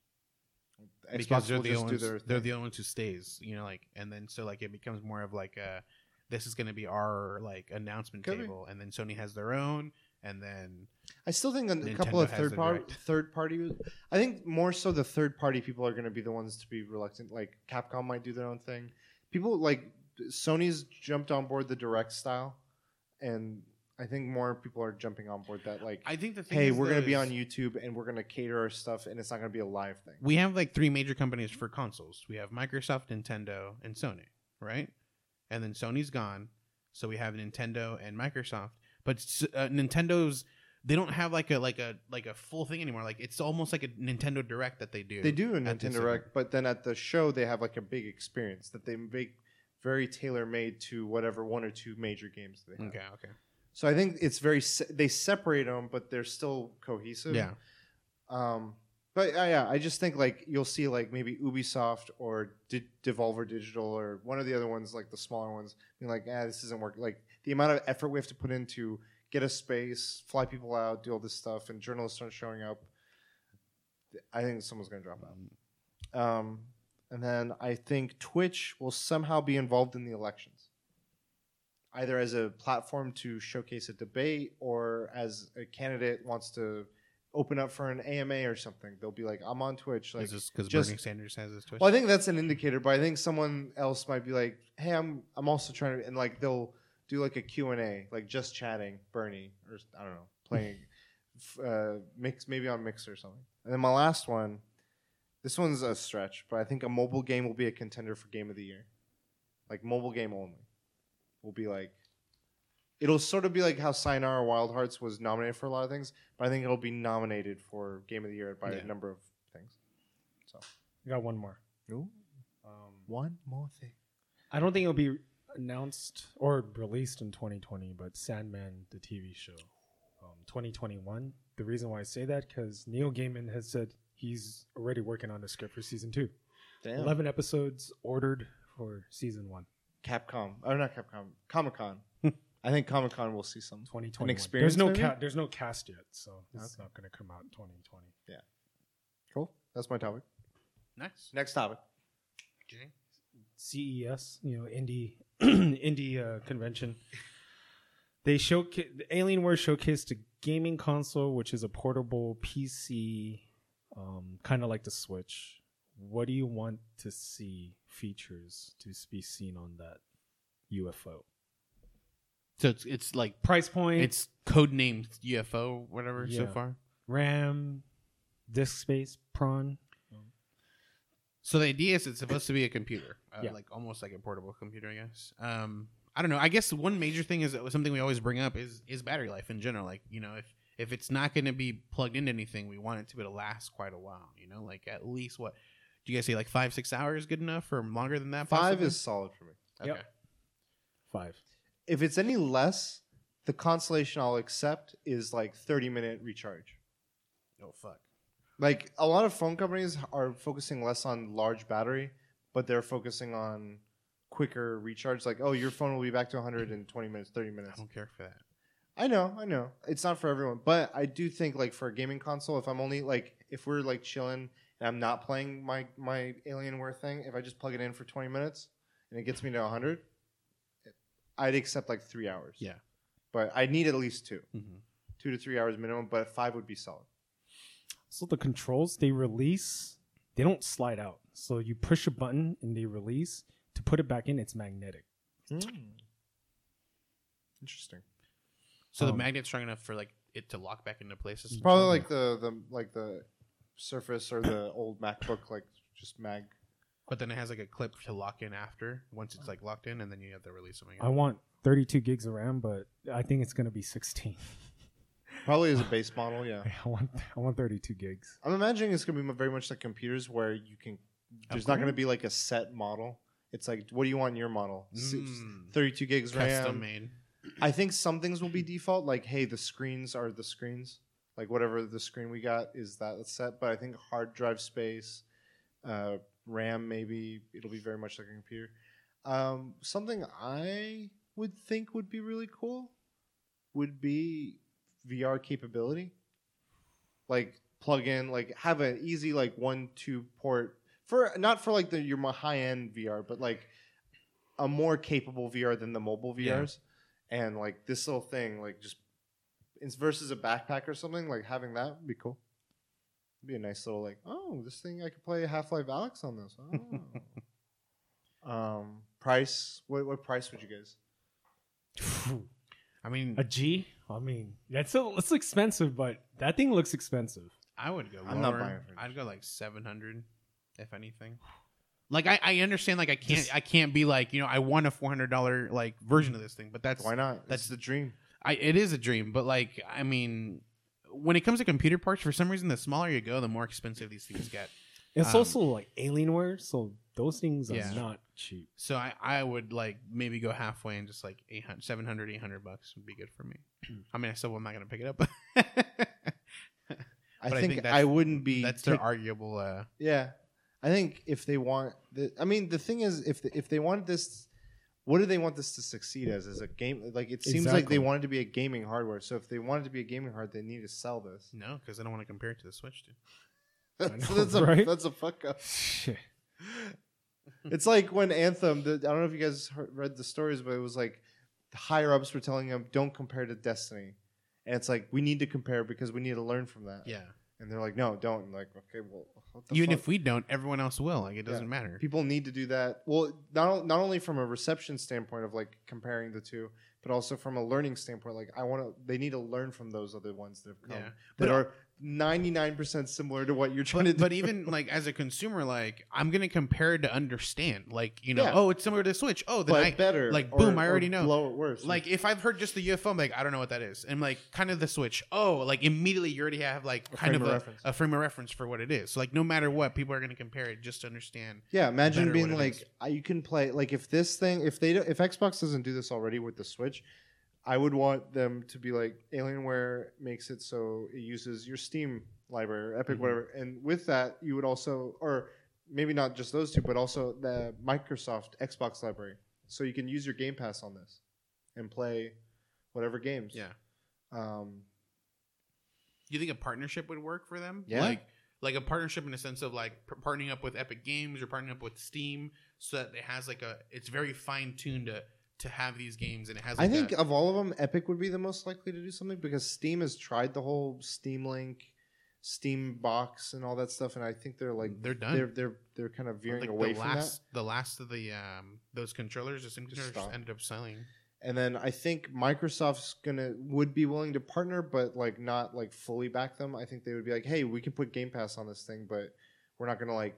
Xbox because they're the just only do ones, their they're the only ones who stays, you know, like, and then so like it becomes more of like a, this is going to be our like announcement Could be. table, and then Sony has their own, and then I still think a, Nintendo couple of third party third party. I think more so the third party people are going to be the ones to be reluctant. Like Capcom might do their own thing. People like Sony's jumped on board the direct style, and I think more people are jumping on board that. Like, I think the hey, we're going to be on YouTube and we're going to cater our stuff, and it's not going to be a live thing. We have like three major companies for consoles. We have Microsoft, Nintendo, and Sony. right? And then Sony's gone, so we have Nintendo and Microsoft. But uh, Nintendo's they don't have like a like a like a full thing anymore. Like it's almost like a Nintendo Direct that they do. They do a Nintendo Direct, but then at the show they have like a big experience that they make very tailor made to whatever one or two major games they have. Okay, okay, So I think it's very se- they separate them, but they're still cohesive. yeah. Um, but uh, yeah, I just think like you'll see like maybe Ubisoft or D- Devolver Digital or one of the other ones, like the smaller ones, being like, "Ah, this isn't working." Like the amount of effort we have to put into get a space, fly people out, do all this stuff, and journalists aren't showing up. I think someone's going to drop out. Um, and then I think Twitch will somehow be involved in the elections, either as a platform to showcase a debate or as a candidate wants to open up for an AMA or something. They'll be like, "I'm on Twitch." Like, Is this because Bernie Sanders has his Twitch? well, I think that's an indicator, but I think someone else might be like, "Hey, I'm I'm also trying to," and like they'll do like a Q and A, like just chatting, Bernie, or I don't know, playing uh, mix maybe on Mix or something. And then my last one, this one's a stretch, but I think a mobile game will be a contender for Game of the Year, like mobile game only, will be like. It'll sort of be like how Sayonara Wild Hearts was nominated for a lot of things, but I think it'll be nominated for Game of the Year by Yeah. a number of things. So, I got one more. Ooh. Um, one more thing. I don't think it'll be announced or released in 2020, but Sandman, the TV show, um, 2021. The reason why I say that because Neil Gaiman has said he's already working on the script for season two. Damn. 11 episodes ordered for season one, Capcom. Oh, not Capcom. Comic Con. I think Comic Con will see some. 2021. experience, There's no maybe? ca- there's no cast yet, so it's Okay. not going to come out in 2020. Yeah, Cool. That's my topic. nice. Next topic. CES, you know, indie indie uh, convention. They showcase the Alienware showcased a gaming console, which is a portable PC, um, kind of like the Switch. What do you want to see features to be seen on that UFO? So it's it's like Price point, it's codenamed UFO, whatever. So Yeah. far. RAM, disk space, prawn. So the idea is it's supposed to be a computer, uh, Yeah. like almost like a portable computer, I guess. Um, I don't know. I guess one major thing is something we always bring up is is battery life in general. Like you know, if if it's not going to be plugged into anything, we want it to be to last quite a while. You know, like at least what do you guys say? Like five six hours good enough, or longer than that? Five possibly? is solid for me. okay. Yep. Five. If it's any less, the consolation I'll accept is like 30 minute recharge. Oh fuck. Like a lot of phone companies are focusing less on large battery, but they're focusing on quicker recharge. Like, oh, your phone will be back to 120 minutes, 30 minutes. I don't care for that. I know, I know. It's not for everyone, but I do think like for a gaming console, if I'm only like if we're like chilling and I'm not playing my my Alienware thing, if I just plug it in for 20 minutes and it gets me to 100, I'd accept like three hours. Yeah. but I need at least 2 Mhm. two to three hours minimum. But five would be solid. So the controls they release, they don't slide out. So you push a button and they release. To put it back in, it's magnetic. Interesting. So the Um, magnet's strong enough for like it to lock back into place. It's probably like the the like the Surface or the old MacBook, like just mag. But then it has like a clip to lock in after once it's like locked in, and then you have to release them again. I want 32 gigs of RAM, but I think it's gonna be 16. Probably as a base model, yeah. I want I want 32 gigs. I'm imagining it's gonna be very much like computers where you can. There's not gonna be like a set model. It's like, what do you want in your model? Mm. 32 gigs Custom RAM. made. I think some things will be default, like hey, the screens are the screens, like whatever the screen we got is that set. But I think hard drive space, uh, RAM maybe it'll be very much like a computer. Um, something I would think would be really cool would be VR capability, like plug in, like have an easy like one two port for not for like the your high end VR, but like a more capable VR than the mobile Yeah. VRs and like this little thing, like just it's versus a backpack or something, like having that would be cool. It'd be a nice little like, oh, this thing I could play Half-Life Alyx on this. Oh. um, price? What what price would you guys? I mean, A G? I mean, that's a, it's expensive, but that thing looks expensive. I would go. Lower. I'm not buying it for I'd go like seven hundred, if anything. Like I, I understand like I can't Just- I can't be like you know I want a four hundred dollar like version of this thing, but that's Why not? That's- That's the dream. I it is a dream, but like I mean, when it comes to computer parts, for some reason, the smaller you go, the more expensive these things get. It's Um, also like Alienware, so those things are Yeah. not cheap. So I, I would like maybe go halfway and just like 800, 700, 800 bucks would be good for me. I mean, I still am not gonna pick it up. I But I think, think I wouldn't be. That's their tick- arguable. Uh, Yeah, I think if they want, the, I mean, the thing is, if if they want this, what do they want this to succeed as? As a game, like it seems like they want it to be a gaming hardware. So if they want it to be a gaming hardware, they need to sell this. no, because I don't want to compare it to the Switch. Dude. That's, know, that's a right? that's a fuck up. Shit. It's like when Anthem. The, I don't know if you guys heard, read the stories, but it was like the higher ups were telling them, "Don't compare to Destiny," and it's like we need to compare because we need to learn from that. Yeah. And they're like, "No, don't." And like, okay, well, Even fuck? if we don't, everyone else will. Like it doesn't Yeah. matter. people need to do that well not, not only from a reception standpoint of like comparing the two but also from a learning standpoint like i want to they need to learn from those other ones that have come Yeah. that But- are 99% similar to what you're trying to But, do but even like as a consumer, like I'm gonna compare it to understand. Like you know, Yeah. oh, it's similar to Switch. Oh, then but I better like, or- boom, I or already know. blow it worse like if I've heard just the UFO, I'm like I don't know what that is, and like kind of the Switch. Oh, like immediately you already have like A kind of of a, a frame of reference for what it is. So like no matter what, people are gonna compare it just to understand. yeah imagine being like is. You can play like if this thing if they don't, if xbox doesn't do this already with the switch i would want them to be like alienware makes it so it uses your steam library or epic Mhm. whatever and with that you would also or maybe not just those two but also the microsoft xbox library so you can use your game pass on this and play whatever games Yeah. um, Do you think a partnership would work for them? Yeah. Like like a partnership in the sense of like p- partnering up with Epic Games or partnering up with Steam, so that it has like a it's very fine tuned to to have these games and it has. I think a, of all of them, Epic would be the most likely to do something because Steam has tried the whole Steam Link, Steam Box, and all that stuff, and I think they're like they're done. they're they're they're kind of veering like away the from last the last of the um those controllers, the Steam Just controllers, ended up selling. And then I think Microsoft's gonna would be willing to partner, but like not like fully back them. I think they would be like, hey, we can put Game Pass on this thing, but we're not gonna like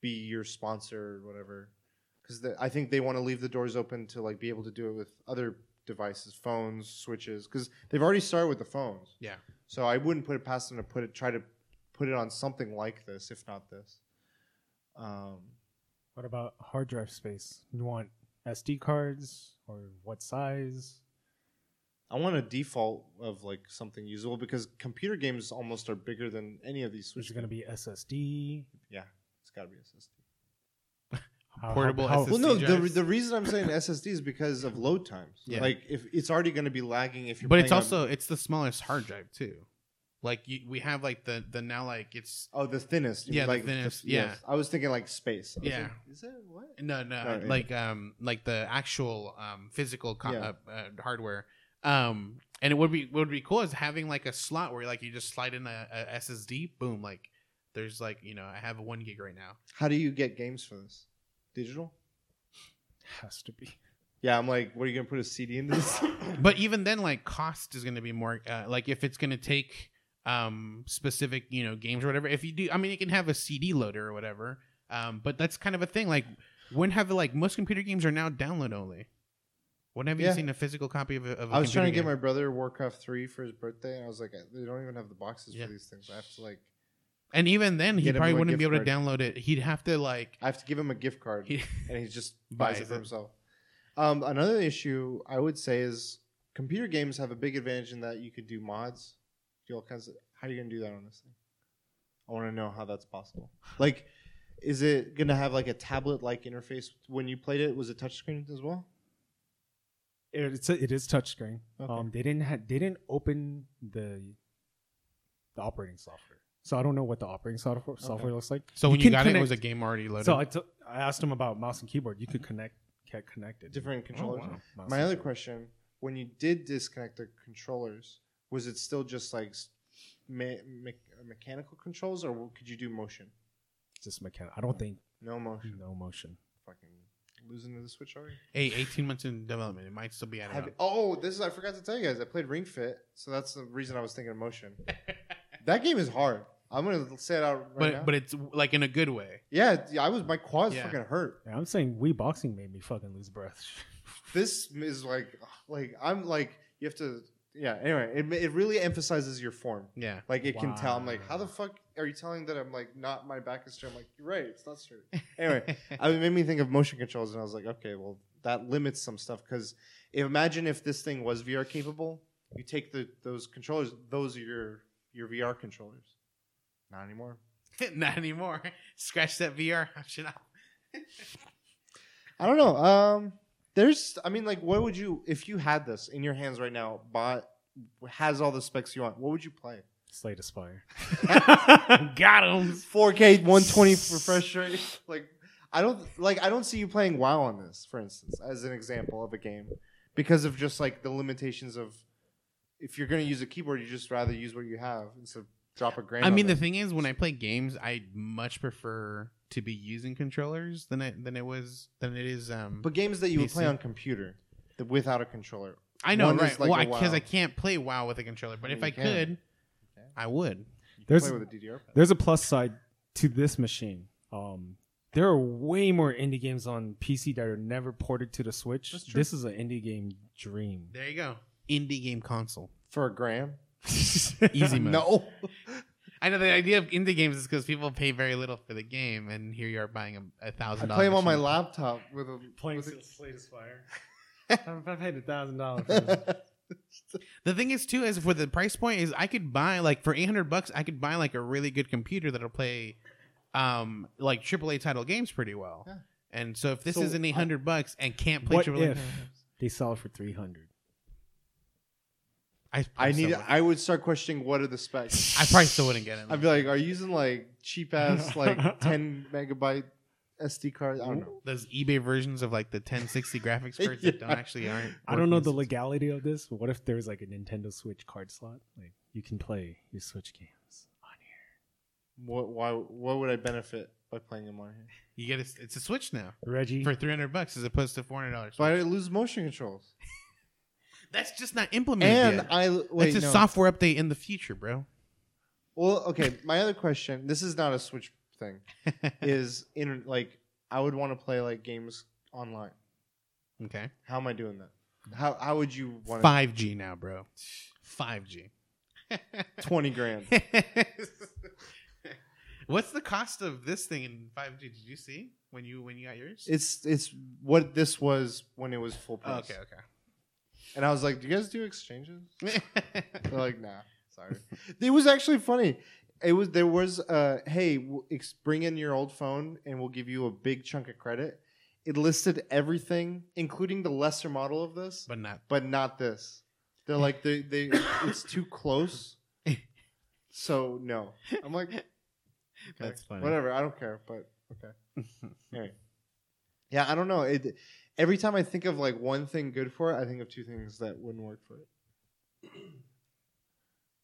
be your sponsor or whatever. Because I think they want to leave the doors open to like be able to do it with other devices, phones, switches. Because they've already started with the phones. Yeah. So I wouldn't put it past them to put it try to put it on something like this, if not this. Um, What about hard drive space? You want SD cards or what size? I want a default of like something usable because computer games almost are bigger than any of these Is it going to be SSD? yeah, it's got to be SSD. How- Portable how- SSD Well, no, the, drives? the reason I'm saying SSD is because of load times. Yeah. Like if it's already going to be lagging if you're. But it's also on- it's the smallest hard drive too. Like you, we have like the the now like it's oh the thinnest. Yeah, mean, the like thinnest, yes. yeah. I was thinking like space. Yeah. like, is it what? no no Oh, yeah. like um like the actual um physical co- Yeah. uh, uh, hardware. Um, and it would be what would be cool is having like a slot where like you just slide in a, a SSD, boom, like there's like you know I have a one gig right now. How do you get games for this? Digital? has to be. Yeah, I'm like, what are you gonna put a CD into this? but even then like cost is to be more uh, like if it's to take um specific you know games or whatever if you do i mean you can have a cd loader or whatever um but that's kind of a thing like when have like most computer games are now download only when have you Yeah. seen a physical copy of a, of a I was trying to computer get my brother Warcraft three for his birthday, and I was like, they don't even have the boxes Yeah. for these things. I have to like, and even then he Get him probably a wouldn't be gift able to download it he'd have to like I have to give him a gift card, he, and he just Buys buys it for it. himself. Um, another issue I would say is computer games have a big advantage in that you could do mods, do all kinds of. How are you gonna do that on this thing? I want to know how that's possible. Like, is it gonna have like a tablet-like interface when you played it? Was it touchscreen as well? It- It's a, it is touchscreen. Okay. Um, they didn't ha- they didn't open the the operating software, so I don't know what the operating software software looks like. so when you, can got it, it was a game already loaded So I t- I asked him about mouse and keyboard. You could connect get connected. Different oh, controllers. wow. My other keyboard. question: When you did disconnect the controllers, was it still just like me- me- uh, mechanical controls, or could you do motion? just mechanical. I don't think No motion. no motion. Fucking losing to the Switch already. hey 18 months in development it might still be out Have oh, this is I forgot to tell you guys. I played Ring Fit, so that's the reason I was thinking of motion. that game is hard. I'm gonna say it out right but now. but it's like in a good way. yeah, yeah, I was my quads Yeah. fucking hurt. Yeah, I'm saying Wii boxing made me fucking lose breath. This is like like I'm like you have to yeah. Anyway, it it really emphasizes your form. Yeah. Like it can tell. I'm like, how the fuck are you telling that I'm like not my back is straight? I'm like, you're right, it's not straight. Anyway, I, it made me think of motion controls, and I was like, okay, well that limits some stuff because imagine if this thing was VR capable, you take the those controllers, those are your your VR controllers. Not anymore. Not anymore. Scratch that VR option out. I don't know. Um, there's, I mean, like, what would you if you had this in your hands right now? Bought has all the specs you want. What would you play? Slay the Spire. Got him. 4K 120 refresh rate. Like I don't like I don't see you playing WoW on this, for instance, as an example of a game, because of just like the limitations of if you're going to use a keyboard, you just rather use what you have instead of drop a grand. I mean, the it. thing is, when I play games, I much prefer to be using controllers than it than it was than it is. Um, but games that you would play on computer that without a controller. I know, one is right? like well, because WoW. I can't play WoW with a controller. But I if I can. could, Okay. I would. There's- play with a DDR pad. There's a plus side to this machine. Um, there are way more indie games on PC that are never ported to the Switch. That's true. This is an indie game dream. There you go. Indie game console. for a gram? Easy mode. No. I know the idea of indie games is because people pay very little for the game, and here you are buying a thousand. I dollars. play them on my laptop with a Playing with a- Slay the Spire. I paid a thousand dollars. for that. The thing is too is for the price point is I could buy like for eight hundred bucks I could buy like a really good computer that'll play um like AAA title games pretty well. Yeah. And so if this So is an I- eight hundred bucks and can't play What AAA, if they sell it for three hundred? I I need. still would- I would start questioning what are the specs. I probably still wouldn't get it. I'd be like, are you using like cheap ass like 10 megabyte SD cards? I don't know. Those eBay versions of like the 1060 graphics cards that don't actually aren't. I don't know working. the legality of this. What if there's like a Nintendo Switch card slot? Like you can play your Switch games on here. What? Why? What would I benefit by playing them on here? You get a, it's a Switch now Reggie, for 300 bucks as opposed to 400 dollars. But I lose motion controls. That's just not implemented And yet. I wait. it's a no. software update in the future, bro. Well, okay. My other question. This is not a Switch thing. is in like I would want to play like games online. okay. How am I doing that? How how would you want 5G now, bro. 5G. twenty grand? What's the cost of this thing in 5G? Did you see when you when you got yours? It's it's what this was when it was full Oh, okay, okay, And I was like, "Do you guys do exchanges?" They're like, "Nah, sorry." it was actually funny. It was there was uh, "Hey, w- ex- bring in your old phone, and we'll give you a big chunk of credit." It listed everything, including the lesser model of this, but not. but not this. They're like they they it's too close. So no, I'm like, That's funny. Whatever, I don't care. But okay. Anyway. Yeah, I don't know. It every time I think of like one thing good for it, I think of two things that wouldn't work for it.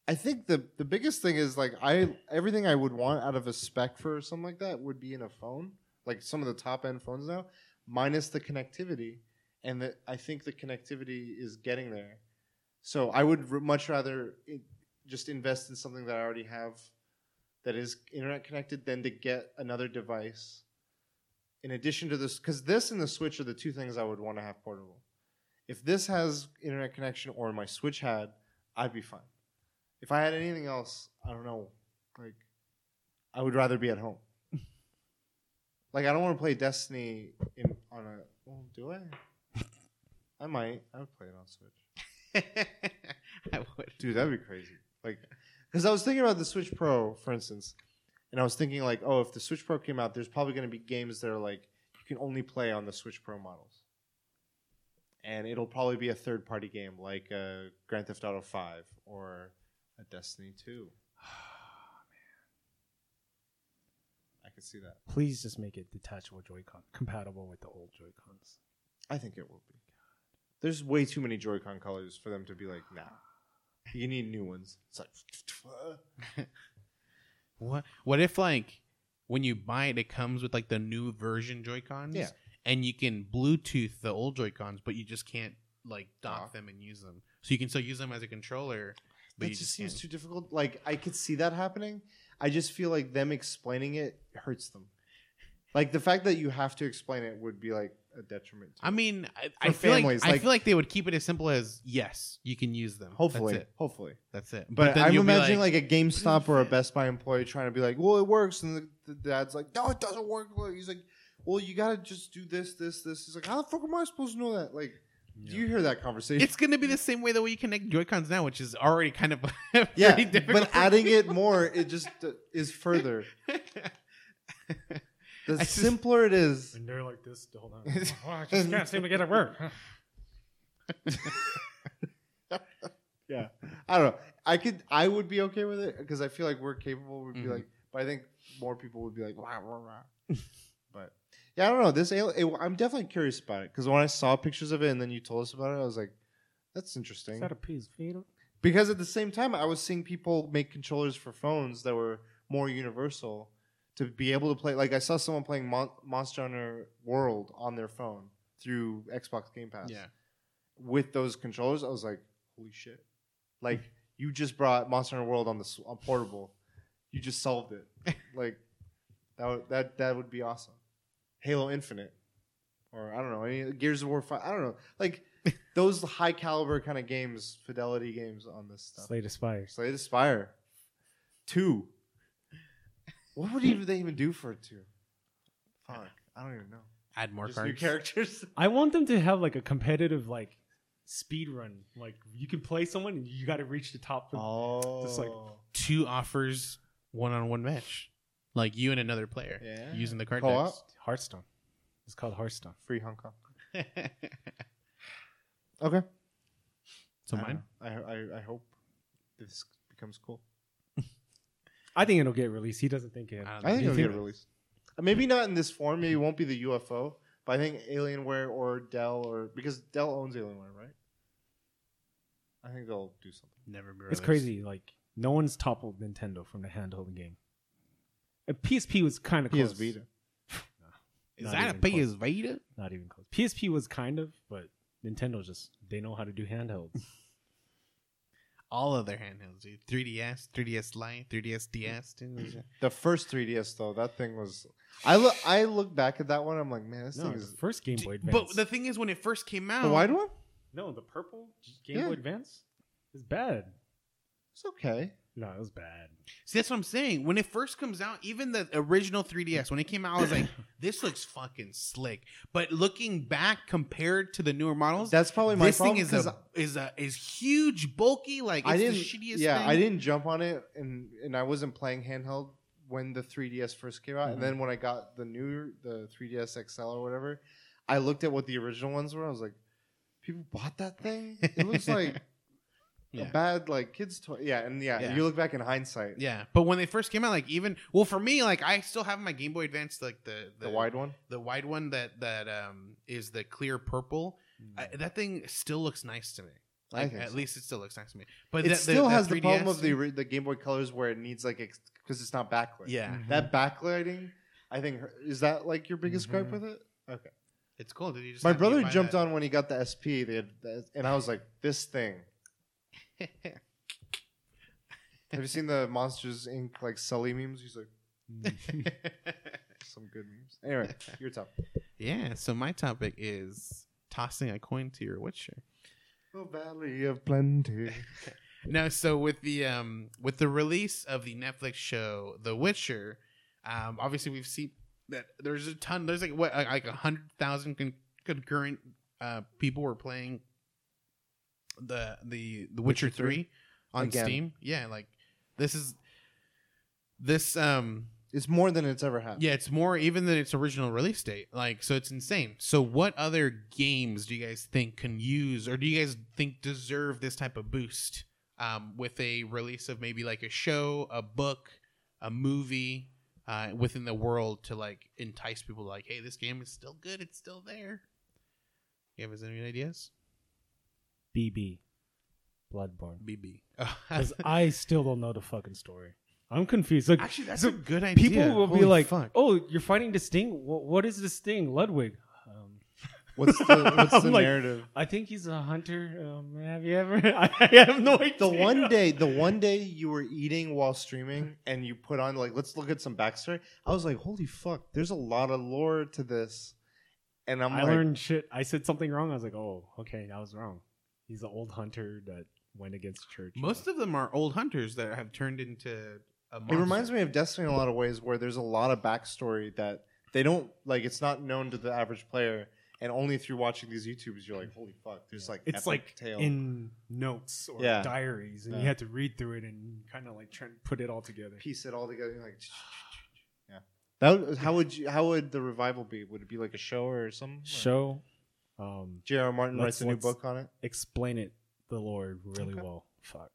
I think the the biggest thing is like I everything I would want out of a spec for something like that would be in a phone, like some of the top end phones now, minus the connectivity, and that I think the connectivity is getting there. So I would r- much rather i just invest in something that I already have that is internet connected than to get another device in addition to this because this and the switch are the two things i would want to have portable. If this has internet connection or my switch had i'd be fine. If i had anything else i don't know like i would rather be at home. Like i don't want to play destiny in on a well do i? I might. I would play it on switch. I would. Dude, that'd be crazy. Like, because I was thinking about the Switch Pro, for instance, and I was thinking like, oh, if the Switch Pro came out, there's probably going to be games that are like you can only play on the Switch Pro models, and it'll probably be a third-party game like uh, Grand Theft Auto Five or a Destiny Two. I could see that. please just make it detachable Joy-Con compatible with the old Joy-Cons. I think it will be. There's way too many Joy-Con colors for them to be like, nah. You need new ones. It's like, What? What if like when you buy it, it comes with like the new version Joy Cons? Yeah. And you can Bluetooth the old Joy Cons, but you just can't like dock them and use them. So you can still use them as a controller, but that just just seems can't. too difficult. Like I could see that happening. I just feel like them explaining it hurts them. Like the fact that you have to explain it would be like a detriment. To I mean, I, I For feel families, like, I feel like they would keep it as simple as yes, you can use them. hopefully, that's it. hopefully. That's it. But, then I'm imagining like, a GameStop or a Best Buy employee trying to be like, "Well, it works," and the, the dad's like, "No, it doesn't work." He's like, "Well, you gotta just do this, this, this." He's like, "How the fuck am I supposed to know that?" Like, do you hear that conversation? it's gonna be the same way the way you connect Joy Cons now, which is already kind of yeah, difficult. but adding it more, it just uh, is further. The I just- simpler it is, And they're like this. Hold on. Oh, I just can't seem to get it work. yeah. I don't know. I could, I would be okay with it because I feel like we're capable. We'd be Mhm. like, but I think more people would be like, wah, wah, wah. but yeah, I don't know. This, al- it, I'm definitely curious about it because when I saw pictures of it and then you told us about it, I was like, that's interesting. Is that a PS Vita? because at the same time, I was seeing people make controllers for phones that were more universal to be able to play. Like I saw someone playing Mon- Monster Hunter World on their phone through Xbox Game Pass. yeah, with those controllers, I was like, holy shit! Like you just brought Monster Hunter World on the s- on portable. You just solved it. like that would, that that would be awesome. Halo Infinite, or I don't know, any Gears of War Five. I don't know, like those high caliber kind of games, fidelity games on this stuff. Slay the Spires. Slay the Spire, two. What would even they even do for a two? Fuck, I don't even know. add more Just new cards. characters. I want them to have like a competitive like speed run. Like you can play someone and you got to reach the top. Of, Oh, Just like- Two offers one-on-one match, like you and another player Yeah. using the card Co-op? Hearthstone. It's called Hearthstone. free Hong Kong. Okay. so I don't mine. know. I, I I hope this becomes cool. I think it'll get released. He doesn't think it. I don't I think it'll think- get released. Uh, Maybe not in this form. Maybe it won't be the UFO. But I think Alienware or Dell or because Dell owns Alienware, right? I think they'll do something. Never be It's released. crazy. Like no one's toppled Nintendo from the handheld game. And PSP was kind of close. PS Vita. Is Not that a even PS Vita? Not even close. PSP was kind of, but Nintendo just they know how to do handhelds. All of their handhelds, dude. 3DS, 3DS Lite, 3DS DS. Dude. The first 3DS though, that thing was. I look. I look back at that one. I'm like, man, this no, thing the is first Game Boy Advance. But the thing is, when it first came out, the wide one. no, the purple Game Yeah. Boy Advance is bad. It's okay. No, it was bad. See, that's what I'm saying. When it first comes out, even the original 3DS, when it came out, I was like, this looks fucking slick. But looking back compared to the newer models, That's probably my this problem. thing is a, is a is huge, bulky. Like it's I didn't. the shittiest yeah, thing. I didn't jump on it, and and I wasn't playing handheld when the 3DS first came out, Mhm. and then when I got the new the 3DS XL or whatever, I looked at what the original ones were. I was like, people bought that thing. It looks like Yeah. a bad like kids toy. Yeah, and yeah, Yeah. you look back in hindsight, Yeah, but when they first came out, like even well for me, like I still have my Game Boy Advance, like the the, wide one. the wide one that that um is the clear purple. I, that thing still looks nice to me. Like, at so. least it still looks nice to me. But It the- the- still the has the problem of the the Game Boy Colors where it needs like because it's not backlit. yeah, that backlighting. I think is that like your biggest gripe Mhm. with it. Okay. it's cool. Did you just My brother jumped that? on when he got the SP, they had, and I was like, "This thing." Have you seen the Monsters Inc. like Sully memes? He's like, some good memes. Anyway, your top. yeah. So my topic is tossing a coin to your Witcher. The Valley of Plenty. No, so with the um with the release of the Netflix show The Witcher, um obviously we've seen that there's a ton there's like what like a hundred thousand con- concurrent uh people were playing the the The Witcher, Witcher 3? three on Again. Steam. Yeah, like this is this um It's more than it's ever had. yeah, it's more even than its original release date. Like, so it's insane. So, what other games do you guys think can use, or do you guys think deserve this type of boost um, with a release of maybe like a show, a book, a movie uh, within the world to like entice people? Like, hey, this game is still good. It's still there. You have any ideas? BB, Bloodborne. BB. Because I still don't know the fucking story. I'm confused. Like Actually, that's a good idea. people will be like, fuck. "Oh, you're fighting this thing. What, what is this thing, Ludwig?" Um, What's the what's I'm the like, narrative? I think he's a hunter. Um, have you ever? I, have no idea. The one day, the one day you were eating while streaming, and you put on like, let's look at some backstory. I was like, holy fuck, there's a lot of lore to this, and I'm I like, learned shit. I said something wrong. I was like, oh, okay, I was wrong. He's an old hunter that went against church. Most of them are old hunters that have turned into a monster. It reminds me of Destiny in a lot of ways, where there's a lot of backstory that they don't like. It's not known to the average player, and only through watching these YouTubes, you're like, "Holy fuck!" There's like it's epic like tale. in notes or Yeah. diaries, and Yeah. you had to read through it and kind of like try and put it all together. piece it all together. You're like, yeah. That would- how would you? How would the revival be? Would it be like a show or something? Show, um, J.R. Martin writes a new book on it. explain it the Lord really Okay. well. Fuck,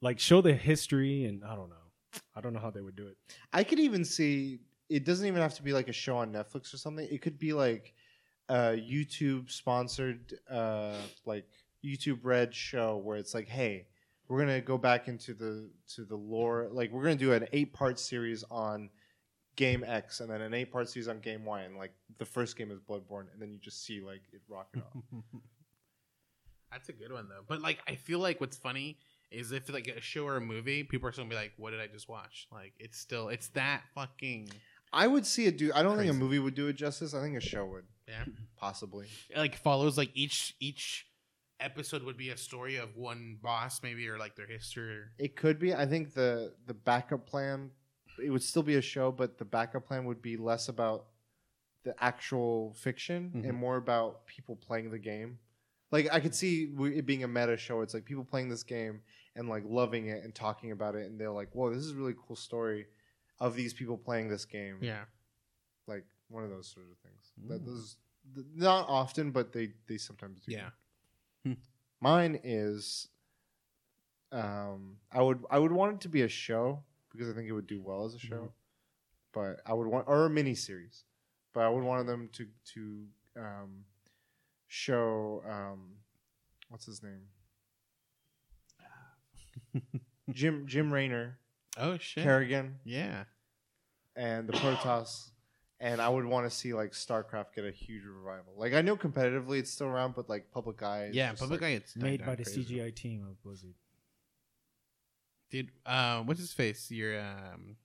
like show the history, and I don't know. I don't know how they would do it. I could even see. It doesn't even have to be like a show on Netflix or something. It could be like a YouTube sponsored, uh, like YouTube Red show where it's like, hey, we're gonna go back into the to the lore. Like we're gonna do an eight part series on game X and then an eight part series on game Y. And like the first game is Bloodborne, and then you just see like it rocking off. That's a good one though. But like, I feel like what's funny is if like a show or a movie, people are still gonna be like, "What did I just watch?" Like, it's still it's that fucking I would see it do. I don't think a movie would do it justice. I think a show would yeah. possibly. It, like follows like each each episode would be a story of one boss maybe or like their history. Or, It could be. I think the the backup plan it would still be a show, but the backup plan would be less about the actual fiction Mhm. and more about people playing the game. Like I could see it being a meta show. It's like people playing this game and like loving it and talking about it, and they're like, "Whoa, this is a really cool story of these people playing this game." yeah. like one of those sort of things. Mm. That those th- not often, but they they sometimes do. Yeah. Mine is, um, I would I would want it to be a show because I think it would do well as a show, but I would want or a mini series, but I would want them to to um, show um, what's his name, Jim Jim Raynor, Oh shit. Kerrigan, Yeah. and the Protoss, and I would want to see like StarCraft get a huge revival. Like I know competitively it's still around, but like Public Eye, Yeah. Public like, Eye. It's Made by down the crazy. CGI team of Blizzard. Dude, uh, what's his face? Your um,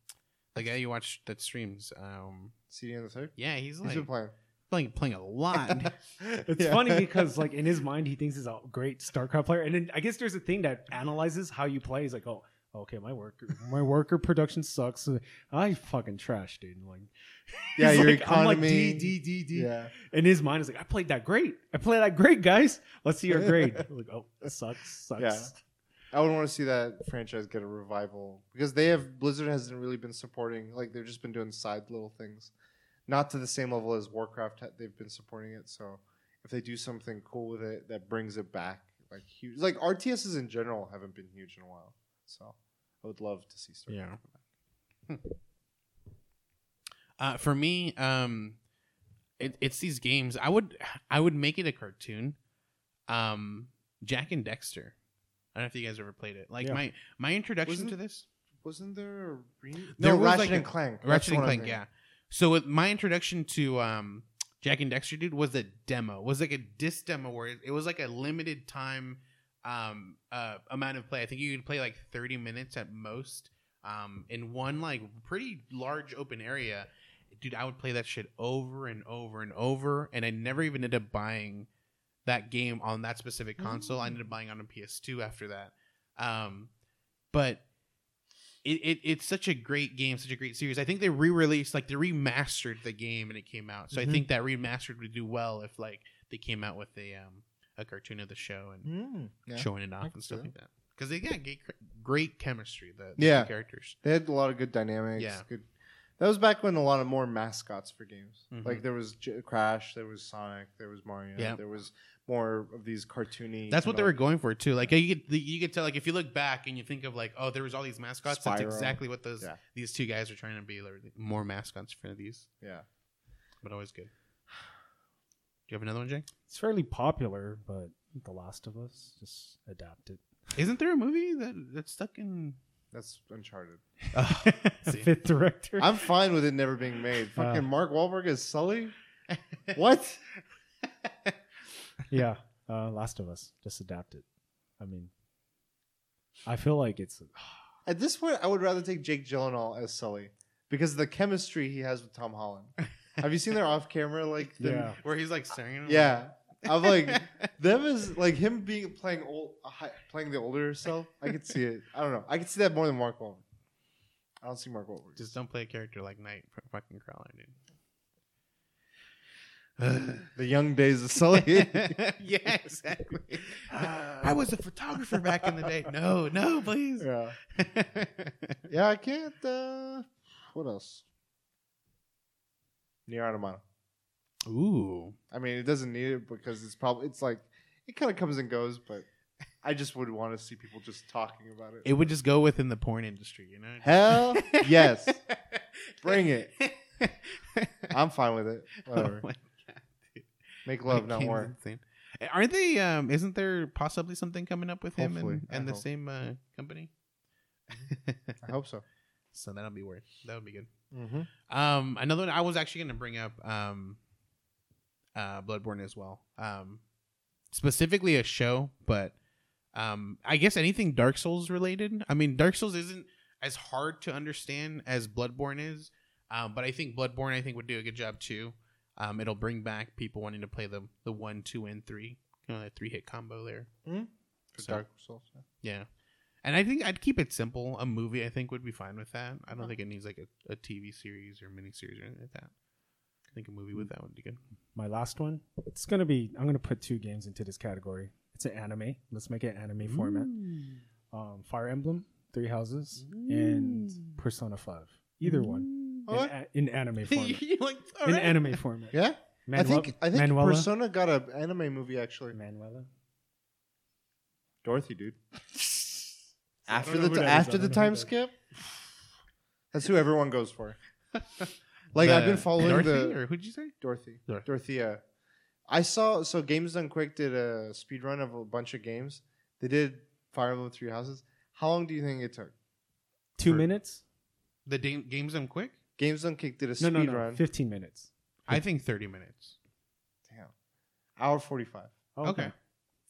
the guy you watch that streams. Um, CD on the side. yeah, he's He's like been playing. playing playing a lot. It's Yeah. funny because like in his mind he thinks he's a great StarCraft player, and then I guess there's a thing that analyzes how you play. He's like, oh, okay, my worker, my worker production sucks. I fucking trash, dude. Like, Yeah, he's your like, I'm like economy- D D D D. yeah. In his mind, is like, I played that great. I played that great, guys. Let's see your grade. I'm like, oh, it sucks, sucks. Yeah. I would want to see that franchise get a revival because they have Blizzard hasn't really been supporting like they've just been doing side little things, not to the same level as Warcraft. They've been supporting it, so if they do something cool with it that brings it back, like huge, like RTSs in general haven't been huge in a while. So I would love to see stuff. Yeah. Uh, for me, um, it, it's these games. I would I would make it a cartoon. Um, Jak and Daxter. I don't know if you guys ever played it. Like Yeah. my my introduction Wasn't- to this. Wasn't there a re- There no, was Ratchet like and a- Clank? That's Ratchet the and one I'm Clank, thinking. yeah. So with my introduction to um, Jak and Daxter, dude, was a demo. It was like a disc demo where it, it was like a limited time um, uh, amount of play. I think you could play like thirty minutes at most um, in one like pretty large open area. Dude, I would play that shit over and over and over, and I never even ended up buying that game on that specific console. I ended up buying on a PS2 after that. Um, but it, it it's such a great game, such a great series. I think they re-released, like they remastered the game and it came out. So Mhm. I think that remastered would do well if like they came out with a um a cartoon of the show and Mm, yeah. showing it off and stuff like that. Because they got great, great chemistry. The, the Yeah. characters. They had a lot of good dynamics. Yeah. Good. That was back when a lot of more mascots for games. Mhm. Like there was J- Crash, there was Sonic, there was Mario, Yeah. there was more of these cartoony. That's what they were going for too. Like you could you could tell like if you look back and you think of like oh there was all these mascots. That's exactly what those Yeah. these two guys are trying to be. Like, more mascots for these, Yeah. but always good. Do you have another one, Jake? It's fairly popular, but The Last of Us just adapted. Isn't there a movie that that's stuck in? That's Uncharted. See. Fifth director. I'm fine with it never being made. Fucking Uh. Mark Wahlberg is Sully. What? Yeah, uh, Last of Us just adapt it. I mean, I feel like it's At this point, I would rather take Jake Gyllenhaal as Sully because of the chemistry he has with Tom Holland. Have you seen their off-camera like? them- yeah. Where he's like staring at him. yeah. I'm like them is like him being playing old, a playing the older self. I could see it. I don't know. I could see that more than Mark Wahlberg. I don't see Mark Wahlberg. Just don't play a character like Night fucking Crawler, dude. the young days of Sully. yeah, exactly. I was a photographer back in the day. No, no, please. yeah. Yeah, I can't. uh What else? NieR Automata. Ooh. I mean, it doesn't need it because it's probably it's like it kind of comes and goes, but I just would want to see people just talking about it. It would just go within the porn industry, you know? Hell yes, Bring it. I'm fine with it. Oh Whatever. dude. Make love, That not game's war. insane. Aren't they? Um, isn't there possibly something coming up with him Hopefully, and, I and the hope. same uh, company? I hope so. so that'll be weird. That would be good. Mm-hmm. Um, another one I was actually going to bring up, um, uh, Bloodborne as well. Um, specifically a show, but um, I guess anything Dark Souls related. I mean, Dark Souls isn't as hard to understand as Bloodborne is, um, but I think Bloodborne I think would do a good job too. Um, it'll bring back people wanting to play the the one, two, and three, you know, that three hit combo there. For So- Dark Souls. yeah. Yeah. And I think I'd keep it simple. A movie, I think, would be fine with that. I don't think it needs like a, a TV series or miniseries or anything like that. I think a movie with that would be good. My last one. It's gonna be. I'm gonna put two games into this category. It's an anime. Let's make it anime format. Um, Fire Emblem, Three Houses, and Persona Five. Either one in, a- in anime format. Like, all in right. anime format. Yeah, I Manuel- think I think Manuela? Persona got an anime movie actually. Manuela. Dorothy, dude. After don't the know t- who that is. after the don't know who time that is. skip, that's who everyone goes for. Like I've been following Dorothy, the or who'd you say? Dorothy. Dorothy. Dorothea. I saw so Games Done Quick did a speed run of a bunch of games. They did Fire Emblem Three Houses. How long do you think it took? Two For- minutes? The da- games them quick. Games Done Quick did a No, speed no, no. run. Fifteen minutes. I think thirty minutes. Damn. Hour forty five Okay.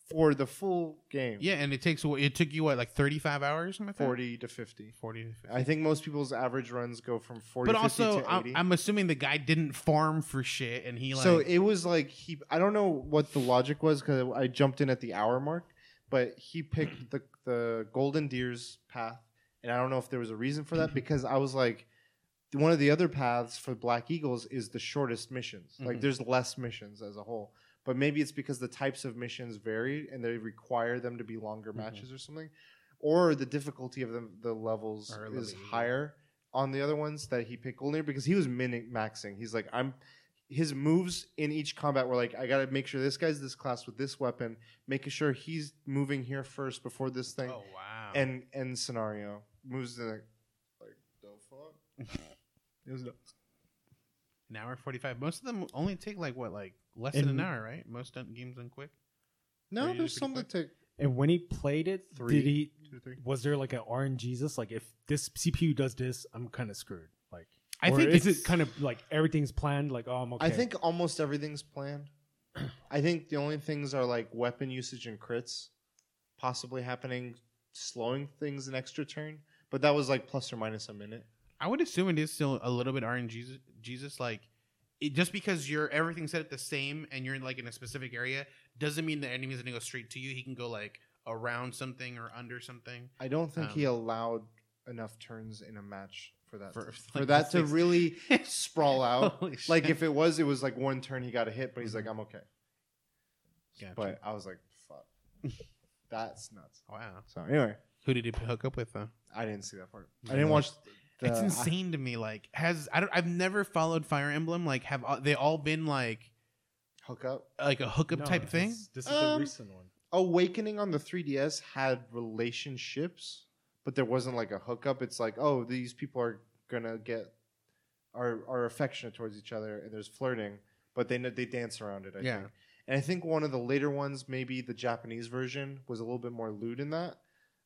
for the full game. Yeah, and it takes it took you what like thirty five hours, something like forty to fifty. Forty. to 50. I think most people's average runs go from forty. But 50 also, to I'm, 80. I'm assuming the guy didn't farm for shit, and he like. so it was like he. I don't know what the logic was because I jumped in at the hour mark, but he picked the the Golden Deer's path, and I don't know if there was a reason for that because I was like, one of the other paths for Black Eagles is the shortest missions. Like Mhm. there's less missions as a whole, but maybe it's because the types of missions vary and they require them to be longer Mhm. matches or something, or the difficulty of the the levels Are is higher on the other ones that he picked Deer because he was min maxing. He's like I'm his moves in each combat were like, I gotta make sure this guy's this class with this weapon, making sure he's moving here first before this thing, oh wow. and and scenario moves in like, like the fuck. it was nuts. an hour forty five. Most of them only take like what, like less than an And- hour, right? Most done- games done quick. No, Pretty- there's pretty some that take And when he played it, Three. did he two, three. was there like an RNGesus? Like if this CPU does this, I'm kind of screwed. Like I or think is it's- it kind of like everything's planned? Like oh, I'm okay. I think almost everything's planned. I think the only things are like weapon usage and crits, possibly happening, slowing things an extra turn. But that was like plus or minus a minute. I would assume it is still a little bit RNG. Jesus, like it, just because you're everything set at the same and you're in, like in a specific area doesn't mean the enemy's gonna go straight to you. He can go like around something or under something. I don't think he Um, allowed enough turns in a match for that For- to, for like, that to really sprawl out. Like if it was, it was like one turn he got a hit, but he's like, I'm okay. Gotcha. But I was like, fuck, that's nuts. wow, So anyway, who did he hook up with though? I didn't see that part. I didn't watch. The, it's insane to me. Like, has I don't? I've never followed Fire Emblem. Like, have all- they all been like hook up. like a hookup No, type thing? This, this is Um, the recent one. Awakening on the 3DS had relationships, but there wasn't like a hookup. It's like, oh, these people are gonna get are are affectionate towards each other, and there's flirting, but they they dance around it. I Yeah. think. And I think one of the later ones, maybe the Japanese version, was a little bit more lewd in that,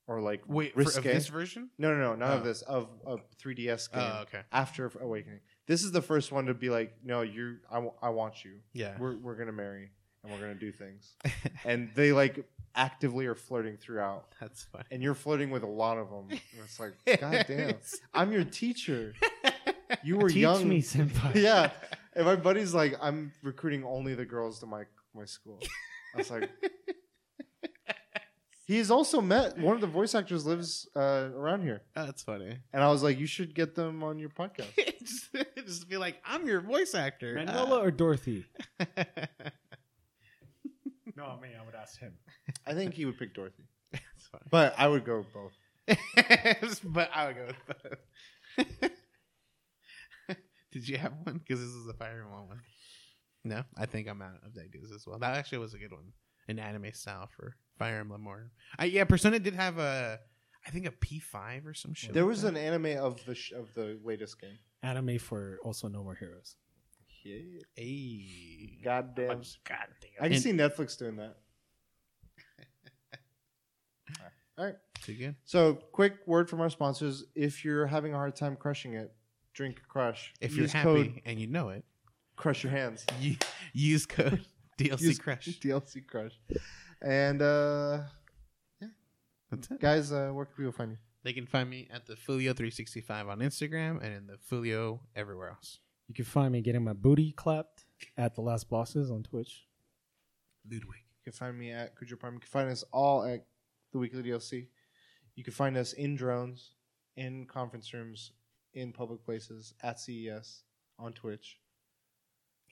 or like Wait, for, of this version? no, no, no, none Oh. of this of a 3DS game Oh, okay. after Awakening. This is the first one to be like, no, you, I, I want you. Yeah. We're we're gonna marry, and we're gonna do things. and they like actively are flirting throughout, That's funny. and you're flirting with a lot of them. And it's like, god damn, I'm your teacher. You were Teach young. me, senpai. yeah. And my buddy's like, I'm recruiting only the girls to my my school. I was like, he's also met one of the voice actors lives uh, around here, Oh, that's funny. and I was like, you should get them on your podcast. just, just be like, I'm your voice actor. Manuela or Dorothy? Uh, No, I mean I would ask him. I think he would pick Dorothy, that's funny. but I would go both. but I would go with both. Did you have one? Because this is a Fire Emblem one. No, I think I'm out of ideas as well. That actually was a good one, an anime style for Fire Emblem. Or I, yeah, Persona did have a, I think a P5 or some shit. There like was that. an anime of the sh- of the latest game. Anime for also No More Heroes. Yeah. Hey. Goddamn. Oh, God I can And- see Netflix doing that. All right. Too good. So, quick word from our sponsors. If you're having a hard time crushing it, drink Crush. If you're happy code and you know it, Crush Your Hands. use code DLC Use Crush. DLC Crush. And uh, yeah, That's it. guys, uh, where can people find you? They can find me at the Fulio365 on Instagram and in the Fulio everywhere else. You can find me getting my booty clapped at the Last Bosses on Twitch. Ludwig. You can find me at Kujo Prime. You can find us all at the Weekly DLC. You can find us in drones, in conference rooms, in public places, at CES, on Twitch,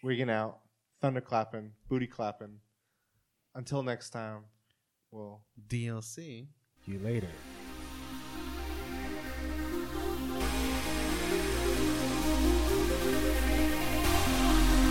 rigging out, thunder clapping, booty clapping. Until next time, we'll DLC. You later.